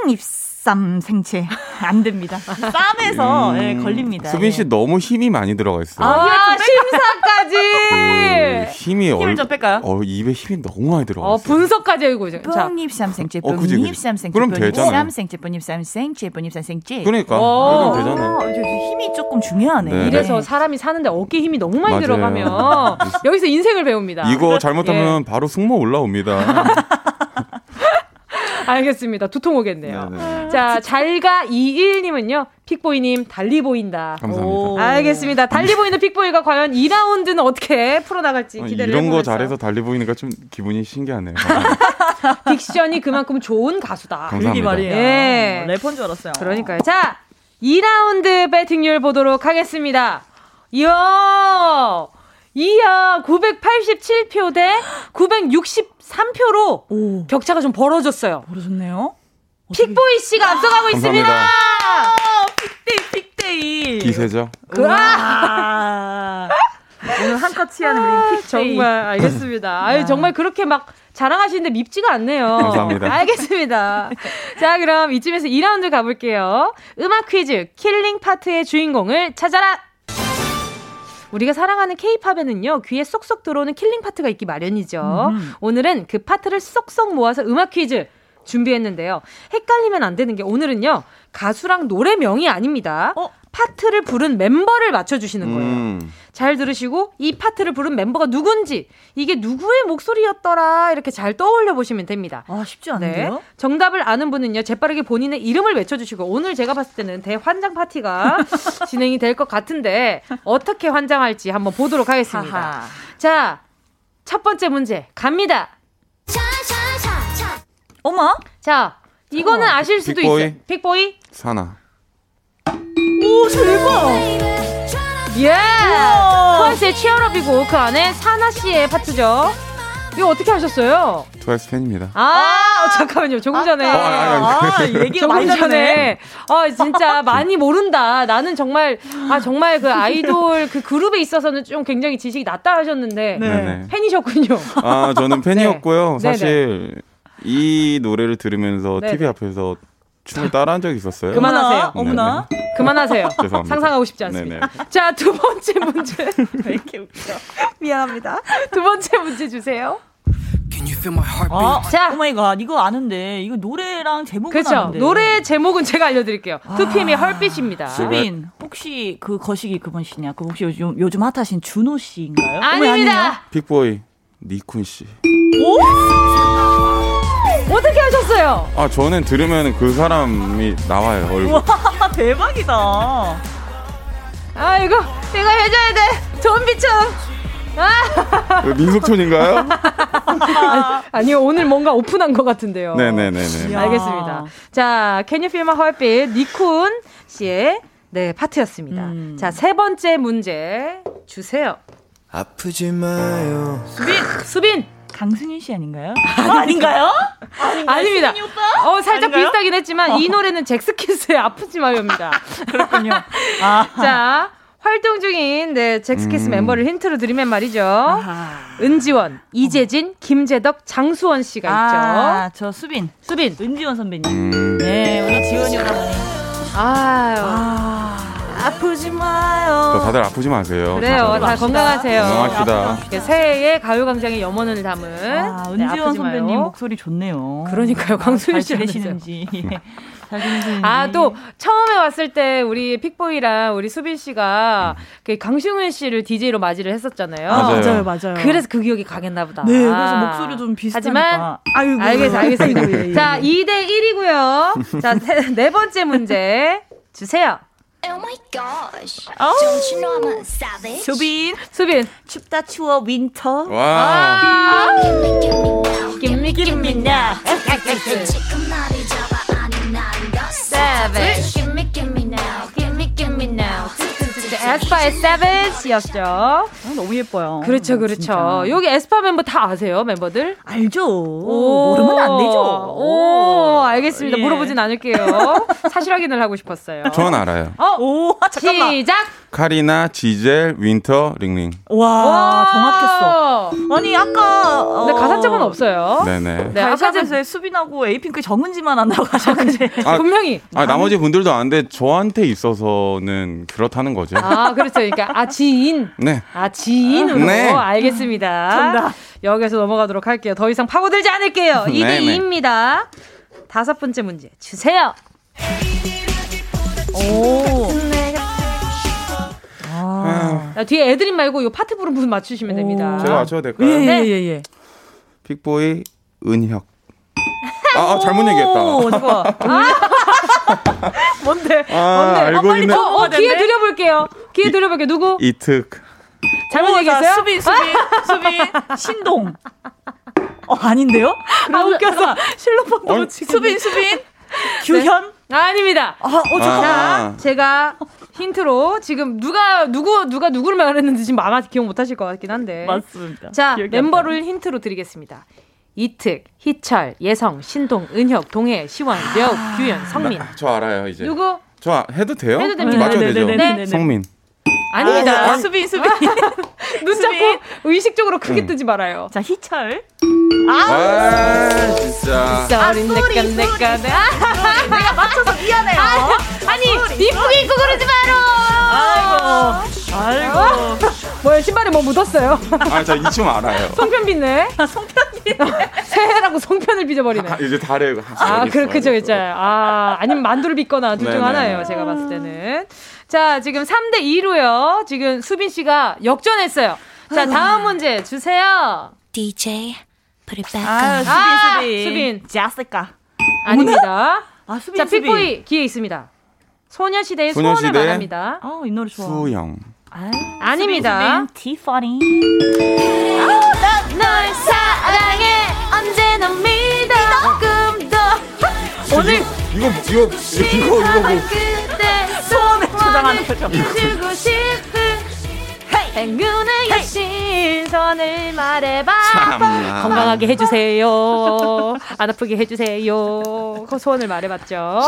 뽕잎 쌈 생채 안 됩니다. 쌈에서 음, 네, 걸립니다. 수빈 씨 네. 너무 힘이 많이 들어가 있어요. 아, 아 심사까지. 그 힘이 힘을 얼, 좀 뺄까요? 어, 입에 힘이 너무 많이 들어가. 어, 분석까지 하고 이제. 뽕잎 쌈 생채, 뽕잎 쌈 생채, 그럼 되잖아요. 쌈생채, 뽕잎 쌈 생채, 뽕잎 쌈 생채. 그러니까 그럼 되잖아요. 힘이 조금 중요하네. 네. 이래서 사람이 사는데 어깨 힘이 너무 많이 맞아요. 들어가면 여기서 인생을 배웁니다. 이거 잘못하면 예. 바로 승모 올라옵니다. 알겠습니다. 두통 오겠네요. 네네. 자, 잘가 21님은요. 픽보이님 달리 보인다. 감사합니다. 알겠습니다. 달리 보이는 픽보이가 과연 2라운드는 어떻게 풀어나갈지 기대를 이런 해보면서. 거 잘해서 달리 보이니까 좀 기분이 신기하네요. 딕션이 그만큼 좋은 가수다. 감사합니다. 말이에요. 네. 래퍼인 줄 알았어요. 그러니까요. 자, 2라운드 배팅률 보도록 하겠습니다. 이야! 이야, 987표 대 963표로 오. 격차가 좀 벌어졌어요. 벌어졌네요. 픽보이 씨가 앞서가고 있습니다. 픽데이, 픽데이. 기세죠. 그, 아. 오늘 한껏 취하는 우리 픽데이. 정말 알겠습니다. 아유, 정말 그렇게 막 자랑하시는데 밉지가 않네요. 감사합니다. 알겠습니다. 자, 그럼 이쯤에서 2라운드 가볼게요. 음악 퀴즈, killing 파트의 주인공을 찾아라! 우리가 사랑하는 케이팝에는요, 귀에 쏙쏙 들어오는 killing 파트가 있기 마련이죠. 음. 오늘은 그 파트를 쏙쏙 모아서 음악 퀴즈 준비했는데요. 헷갈리면 안 되는 게 오늘은요, 가수랑 노래명이 아닙니다. 어? 파트를 부른 멤버를 맞춰주시는 거예요. 음. 잘 들으시고 이 파트를 부른 멤버가 누군지 이게 누구의 목소리였더라 이렇게 잘 떠올려 보시면 됩니다. 아 쉽지 않은데요? 네. 정답을 아는 분은요 재빠르게 본인의 이름을 외쳐주시고 오늘 제가 봤을 때는 대환장 파티가 진행이 될 것 같은데 어떻게 환장할지 한번 보도록 하겠습니다. 자 첫 번째 문제 갑니다. 어머? 자 이거는 어머. 아실 수도 빅보이? 있어요. 빅보이 사나. 오 대박. 예. 트와이스의 치얼업이고 그 안에 사나 씨의 파트죠. 이거 어떻게 하셨어요? 트와이스 팬입니다. 아, 어, 잠깐만요. 조금 전에. 아, 아, 아, 얘기가 많이 전에. 아, 진짜 많이 모른다. 나는 정말, 아, 정말 그 아이돌 그 그룹에 있어서는 좀 굉장히 지식이 낮다 하셨는데. 네. 팬이셨군요. 아, 저는 팬이었고요. 네. 사실 네네. 이 노래를 들으면서 네네. TV 앞에서 춤을 따라한 적이 있었어요. 그만하세요. 어머나. 그만하세요. 죄송합니다. 상상하고 싶지 않습니다. 네네. 자, 두 번째 문제. 왜 이렇게 웃겨. 미안합니다. 두 번째 문제 주세요. 아, 자, Oh my God 이거 아는데 이거 노래랑 제목은 그렇죠. 아는데. 노래 제목은 제가 알려드릴게요. 아, 2PM의 Heartbeat입니다. 수빈 혹시 그 거시기 그분이시냐? 그 혹시 요즘 요즘 핫하신 준호 씨인가요? 아닙니다. 픽보이 닉쿤 씨. 오? 어떻게 하셨어요? 아 저는 들으면 그 사람이 나와요 얼굴. 와 대박이다. 아 이거 이거 해줘야 돼. 좀비처럼. 아. 민속촌인가요? 아니, 요 오늘 뭔가 오픈한 것 같은데요. 네네네네. 알겠습니다. 자, Can You Feel My Heartbeat 니쿤 씨의 네 파트였습니다. 음. 자, 세 번째 문제 주세요. 아프지 마요. 수빈, 수빈. 강승윤 씨 아닌가요? 아, 닌가요 아닙니다. 어, 살짝 아닌가요? 비슷하긴 했지만 어. 이 노래는 잭스키스의 아프지 마요입니다. 그렇군요. 아. 자, 활동 중인 네, 잭스키스 음. 멤버를 힌트로 드리면 말이죠. 아하. 은지원, 이재진, 김재덕, 장수원 씨가 아, 있죠. 저 수빈. 수빈. 은지원 선배님. 음. 네, 오늘 지원이 오다 보니. 아유. 아. 아프지 마요. 다들 아프지 마세요. 그래요. 다 건강하세요. 건강합시다. 새해에 가요광장의 염원을 담은 아, 네, 은지원 네, 선배님 목소리 좋네요. 그러니까요. 광수일 씨 되시는지. 아, 또 처음에 왔을 때 우리 픽보이랑 우리 수빈 씨가 그 강승윤 씨를 DJ로 맞이를 했었잖아요. 맞아요, 맞아요. 그래서 그 기억이 강했나 보다. 네, 그래서 목소리 좀 비슷하니까. 하지만 아유, 알겠어, 알겠습니다. 예, 예. 자, 2대 1이고요. 자, 네 번째 문제 주세요. Oh my gosh. Oh. Don't you know I'm a savage? 수빈. 수빈. 춥다 추워 윈터. 와. 아. Give me, give me now. Savage. Give me, give me now. 에스파의 Savage였죠. 아, 너무 예뻐요. 그렇죠, 그렇죠. 진짜. 여기 에스파 멤버 다 아세요, 멤버들? 알죠. 오, 모르면 안 되죠. 오, 알겠습니다. 예. 물어보진 않을게요. 사실 확인을 하고 싶었어요. 전 알아요. 어, 오, 잠깐만. 시작. 카리나, 지젤, 윈터, 닝닝. 와, 와 정확했어. 아니 아까 어... 근데 가사점은 없어요. 네네. 네, 아까 전에 수빈하고 에이핑크 정은지만 한다고 하셨는데 아, 분명히. 아 나머지 분들도 아는데 저한테 있어서는 그렇다는 거죠. 아 그렇죠. 그러니까 아 지인. 네. 아 지인으로. 네. 알겠습니다. 정답. 여기서 넘어가도록 할게요. 더 이상 파고들지 않을게요. 2대 2입니다. 다섯 번째 문제 주세요. 오. 아. 뒤에 애드립 말고 이 파트 부른 부분 맞추시면 됩니다. 제가 맞춰도 될까요? 예, 예, 예. 예. 픽보이 은혁. 아, 아 잘못 얘기했다. 좋아. 아. 뭔데? 아, 뭔데? 알고 어, 있는. 어, 어, 기회 드려볼게요. 기회 드려볼게요. 누구? 이특. 잘못 얘기했어요? 수빈, 수빈, 수빈, 신동. 어, 아닌데요? 아, 웃겼어. 실로폰 도 수빈, 수빈, 규현? 네. 아, 닙니다 아, 어, 잠깐만. 자, 제가 힌트로 지금 누가 누구 누가 누구를 말했는지 지금 아마 기억 못 하실 것 같긴 한데. 맞습니다. 자, 멤버를 힌트로 드리겠습니다. 이특, 희철, 예성, 신동, 은혁, 동해, 시원, 려욱, 아. 규현, 성민. 나, 저 알아요, 이제. 누구? 저 해도 돼요? 해도 됩니다. 맞춰도 되죠? 네. 성민. 아닙니다. 아, 수빈, 수빈. 눈 잡고 의식적으로 크게 응. 뜨지 말아요. 자, 희철. 아, 아 진짜. 쏘리, 내꺼, 내꺼, 내가 맞춰서 미안해요. 아, 니 이쁘게 입고 그러지 마라. 아이고. 아이고. 뭐야, 신발에 뭐 묻었어요? 아, 저이춤 알아요. 송편 빚네. 아, 송편 빚 새해라고 송편을 빚어버리네. 아, 이제 달에. 아, 그, 그죠, 그죠. 아, 아니면 만두를 빚거나 둘 중 하나예요, 제가 봤을 때는. 자, 지금 3대 2로요. 지금 수빈 씨가 역전했어요. 자, 다음 문제 주세요. DJ put it back 아, on. 수빈, 아, 수빈. 수빈. 자스까. 아닙니다. 아, 수빈, 자, 수빈. 픽보이 기회 있습니다. 소녀시대의 소녀시대. 소원을 말합니다. 아, 이 노래 좋아. 수영. 아, 아닙니다. 티파니. 널 사랑해 언제나 믿어 더 오늘 이거 이거 이거 이거 뭐 그때 소원을 조장하는 표정. 주고 싶은 행운의 여신 선을 말해봐. 참나. 건강하게 해주세요. 안 아프게 해주세요. 그 소원을 말해봤죠.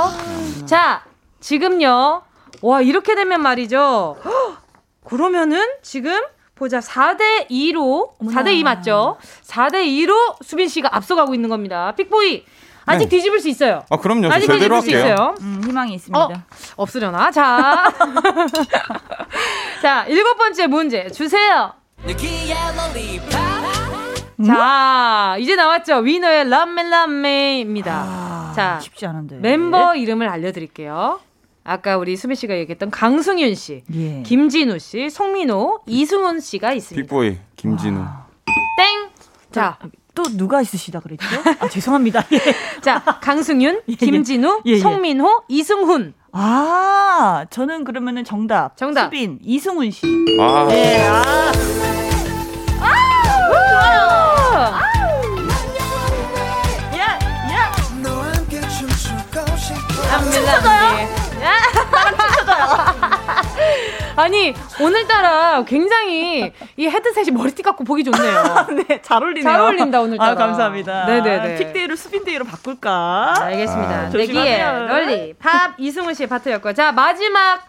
자 지금요. 와 이렇게 되면 말이죠. 헉, 그러면은 지금 보자. 4대 2로 4대 2 맞죠? 4대 2로 수빈 씨가 앞서가고 있는 겁니다. 픽보이 아직 네. 뒤집을 수 있어요 아, 그럼요. 아직 제대로 뒤집을 수 할게요. 있어요 음, 희망이 있습니다. 어, 없으려나? 자. 자, 일곱 번째 문제 주세요. 자, 이제 나왔죠. 위너의 Me입니다. 아, 자, 쉽지 않은데. 멤버 이름을 알려드릴게요. 아까 우리 수미 씨가 얘기했던 강승윤 씨, 예. 김진우 씨, 송민호, 이승훈 씨가 있습니다. 빅보이 김진우. 땡! 자, 또 누가 있으시다 그랬죠? 아, 죄송합니다. 예. 자, 강승윤, 예, 예. 김진우, 예, 예. 송민호, 이승훈. 아, 저는 그러면은 정답. 정답. 수빈, 이승훈 씨. 아, 예, 아. 좋아요! 야, 야. 아니 오늘따라 굉장히 이 헤드셋이 머리띠 같고 보기 좋네요. 네, 잘 어울리네요. 잘 어울린다 오늘따라. 아, 감사합니다. 네네네. 픽데이로 수빈데이로 바꿀까? 알겠습니다. 아, 내기에 조심하세요. 널리 팝 이승훈 씨의 파트였고 자 마지막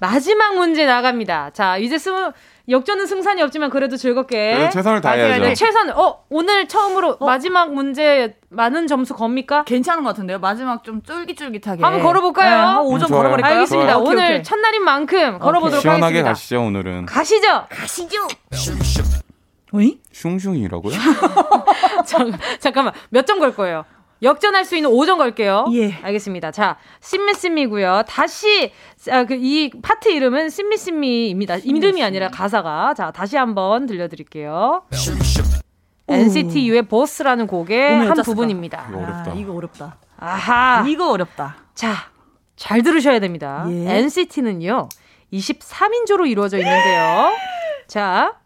마지막 문제 나갑니다. 자 이제 스무 역전은 승산이 없지만 그래도 즐겁게 그래도 최선을 맞아야 다해야죠. 돼. 최선. 어 오늘 처음으로 마지막 문제 많은 점수 겁니까? 괜찮은 것 같은데요? 마지막 좀 쫄깃쫄깃하게. 한번 걸어볼까요? 네, 한 5점 음, 좋아요. 걸어버릴까요? 알겠습니다. 좋아요. 오늘 오케이, 오케이. 첫날인 만큼 걸어보도록 시원하게 하겠습니다. 가시죠 오늘은. 가시죠. 어이? 슝슝이라고요? 잠, 잠깐만 몇 점 걸 거예요? 역전할 수 있는 5점 걸게요. 예. 알겠습니다. 자, 심미심미고요. 다시 아, 그, 이 파트 이름은 심미심미입니다. 이름이 아니라 가사가. 자, 다시 한번 들려드릴게요. NCT U의 보스라는 곡의 한 어쩌스까? 부분입니다. 이거 어렵다. 아, 이거 어렵다. 아하. 이거 어렵다. 자, 잘 들으셔야 됩니다. 예. NCT는요, 23인조로 이루어져 있는데요. 자,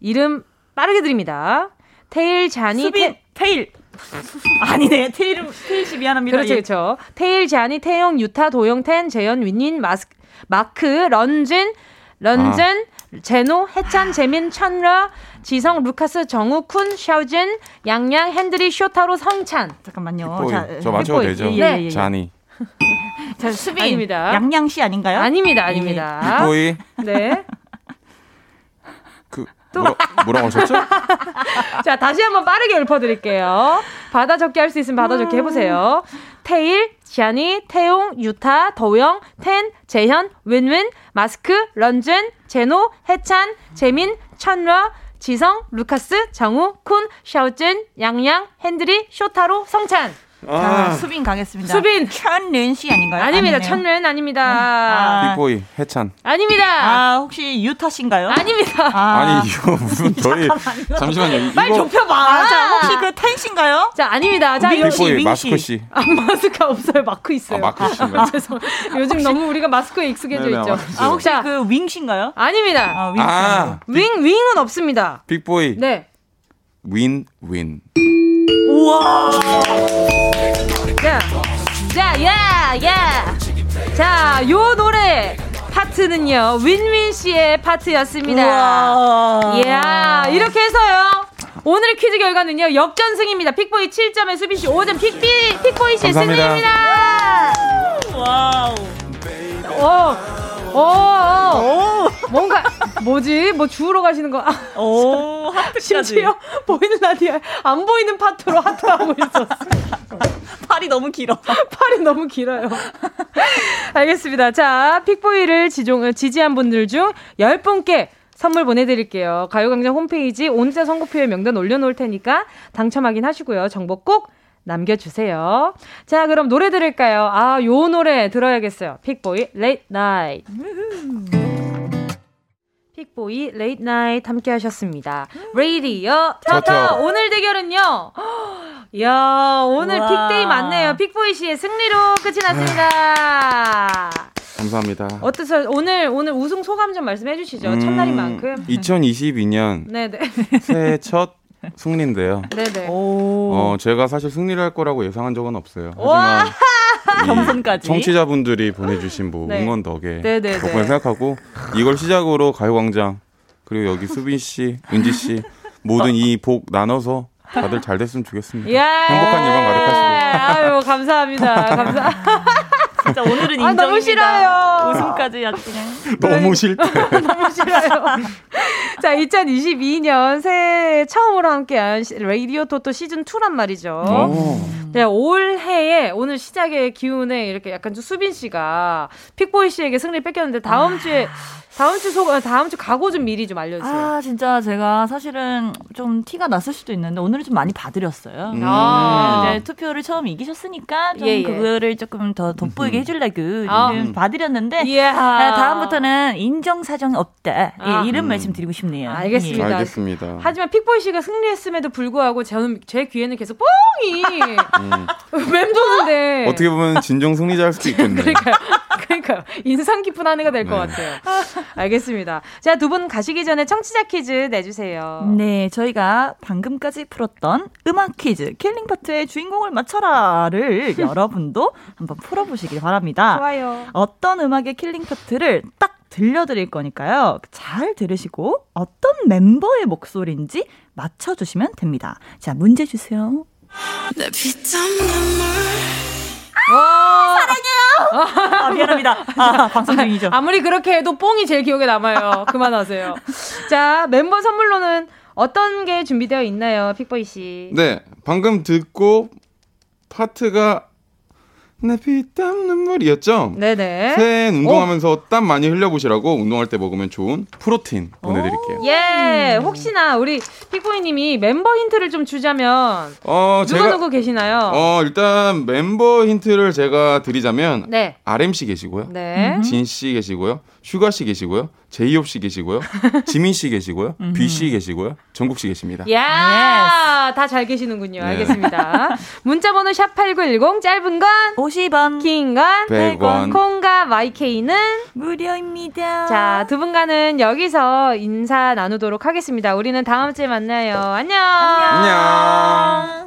이름 빠르게 드립니다. 태일, 쟈니, 수빈, 태, 태일. 아니네. 태일, 태일 씨 미안합니다. 그렇죠, 예. 그렇죠. 태일, 쟈니, 태용, 유타, 도영, 텐, 재현, 윈윈, 마스, 마크, 런쥔, 런젠, 제노, 해찬, 재민, 천러, 지성, 루카스, 정우, 쿤, 샤오진, 양양, 헨드리, 쇼타로, 성찬. 잠깐만요. 픽보이. 자, 저 맞춰도 픽보이. 되죠? 예, 예, 예. 쟈니. 자, 수빈. 아닙니다. 양양 씨 아닌가요? 아닙니다, 아닙니다. 픽보이. 네. 그 뭐라, 뭐라고 하셨죠? 자, 다시 한번 빠르게 읊어드릴게요. 받아 적기 할 수 있으면 받아 적기 해보세요. 태일, 쟈니, 태용, 유타, 도영, 텐, 재현, 윈윈, 마스크, 런쥔, 제노, 해찬, 재민, 천러, 지성, 루카스, 정우, 쿤, 샤오진, 양양, 헨드리, 쇼타로, 성찬. 자, 아, 수빈 가겠습니다. 수빈. 천러 씨 아닌가요? 아닙니다. 아니네요. 천러 아닙니다. 아. 픽보이 해찬. 아닙니다. 아, 혹시 유타 씨인가요? 아닙니다. 아. 아니 이거 무슨 저희 잠시만요. 이- 빨리 이거 좁혀봐. 아, 자, 혹시 그텐 씨인가요? 자, 아닙니다. 자, 픽보이 윙 마스크 씨. 씨. 아, 마스크 없어요. 마크 있어요. 아, 마크 씨인가요? 죄송. 요즘 너무 우리가 마스크에 익숙해져 네네, 있죠. 맞아요. 아, 혹시 자, 그윙 씨인가요? 아닙니다. 아, 윙 씨. 아윙 윙은 없습니다. 픽보이 네. 윈윈. 우와! 자, 자, 야, 야. 자, 요 노래 파트는요, 윈윈 씨의 파트였습니다. 이야, 이렇게 해서요. 오늘 퀴즈 결과는요, 역전승입니다. 픽보이 7점에 수빈 씨 5점, 픽비, 픽보이 씨의 승리입니다. Wow. 오. 오, 오, 뭔가 뭐지? 뭐 주우러 가시는 거? 오, 하트까지. 심지어 보이는 라디오 안 보이는 파트로 하트하고 있었어. 팔이 너무 길어. 팔이 너무 길어요. 알겠습니다. 자, 픽보이를 지종, 지지한 분들 중 10분께 선물 보내드릴게요. 가요광장 홈페이지 온자 선고표에 명단 올려놓을 테니까 당첨 확인하시고요. 정보 꼭 남겨주세요. 자, 그럼 노래 들을까요? 아, 요 노래 들어야겠어요. 픽보이, Late Night. 픽보이, Late Night 함께 하셨습니다. 레이디어, 터터. 오늘 대결은요. 이야, 오늘 우와. 픽데이 맞네요. 픽보이 씨의 승리로 끝이 났습니다. 감사합니다. 어떠세요? 오늘 오늘 우승 소감 좀 말씀해 주시죠. 음, 첫날인 만큼. 2022년 네네. 새해 첫 승리인데요. 네네. 어, 제가 사실 승리를 할 거라고 예상한 적은 없어요. 하지만 겸손까지 청취자분들이 보내주신 뭐 네. 응원 덕에 덕분에 생각하고 이걸 시작으로 가요광장 그리고 여기 수빈 씨, 은지 씨 모든 이 복 나눠서 다들 잘 됐으면 좋겠습니다. 행복한 일만 가득하시고. 아유 감사합니다. 감사. 진짜 오늘은 인정입니다. 아, 너무 싫어요. 웃음까지 그냥. 너무 싫대. 너무 싫어요. 자, 2022년 새해 처음으로 함께한 라디오 토토 시즌 2란 말이죠. 네, 올해에 오늘 시작의 기운에 이렇게 약간 좀 수빈 씨가 픽보이 씨에게 승리 뺏겼는데 다음 아. 주에 다음 주 소, 다음 주 각오 좀 미리 좀 알려주세요. 아, 진짜 제가 사실은 좀 티가 났을 수도 있는데 오늘은 좀 많이 봐드렸어요. 음. 아. 이제 투표를 처음 이기셨으니까 좀 예, 예. 그거를 조금 더 돋보이게 음. 해주려고 아. 음. 봐드렸는데 예. 아, 다음부터는 인정 사정 없다. 아. 예, 이런 음. 말씀 드리고 싶네요. 알겠습니다. 예. 알겠습니다. 하지만 픽보이 씨가 승리했음에도 불구하고 저는 제 귀에는 계속 뽕이 음. 맴도는데 어떻게 보면 진정 승리자일 수도 있겠네요. 그러니까요. 그러니까 인상 깊은 한 해가 될것 네. 같아요. 알겠습니다. 자, 두 분 가시기 전에 청취자 퀴즈 내주세요. 네, 저희가 방금까지 풀었던 음악 퀴즈, killing 파트의 주인공을 맞춰라를 여러분도 한번 풀어보시길 바랍니다. 좋아요. 어떤 음악의 killing 파트를 딱 들려드릴 거니까요. 잘 들으시고 어떤 멤버의 목소리인지 맞춰주시면 됩니다. 자, 문제 주세요. 사랑해요. 아, 미안합니다. 아, 방송 중이죠. 아무리 그렇게 해도 뽕이 제일 기억에 남아요. 그만하세요. 자, 멤버 선물로는 어떤 게 준비되어 있나요, 픽보이 씨? 네, 방금 듣고 파트가 내 피땀 눈물이었죠? 네네. 새해 운동하면서 오. 땀 많이 흘려보시라고 운동할 때 먹으면 좋은 프로틴 보내드릴게요. 예, 혹시나 우리 픽보이님이 멤버 힌트를 좀 주자면 어, 누구 제가, 누구 계시나요? 어, 일단 멤버 힌트를 제가 드리자면 네. RM 씨 계시고요. 네. 진씨 계시고요. 슈가 씨 계시고요. 제이홉 씨 계시고요. 지민 씨 계시고요. 비 씨 계시고요. 정국 씨 계십니다. 야, 다 잘 계시는군요. 네. 알겠습니다. 문자 번호 샵 8910 짧은 건 50원, 긴 건 100원. 콩과 마이케이는 무료입니다. 자, 두 분과는 여기서 인사 나누도록 하겠습니다. 우리는 다음 주에 만나요. 안녕. 안녕.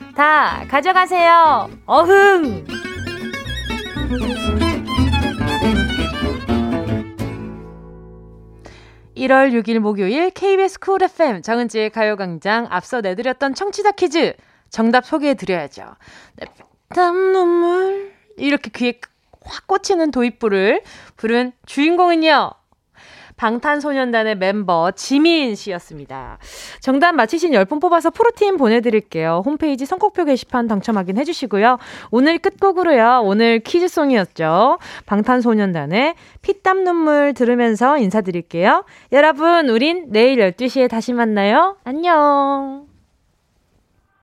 다 가져가세요. 어흥! 1월 6일 목요일 KBS 쿨 FM 정은지의 가요광장 앞서 내드렸던 청취자 퀴즈 정답 소개해드려야죠. 땀 눈물 이렇게 귀에 확 꽂히는 도입부를 부른 주인공은요. 방탄소년단의 멤버 지민 씨였습니다. 정답 맞히신 10분 뽑아서 protein 보내드릴게요. 홈페이지 선곡표 게시판 당첨 확인해 주시고요. 오늘 끝곡으로요. 오늘 퀴즈송이었죠. 방탄소년단의 피땀 눈물 들으면서 인사드릴게요. 여러분, 우린 내일 12시에 다시 만나요. 안녕.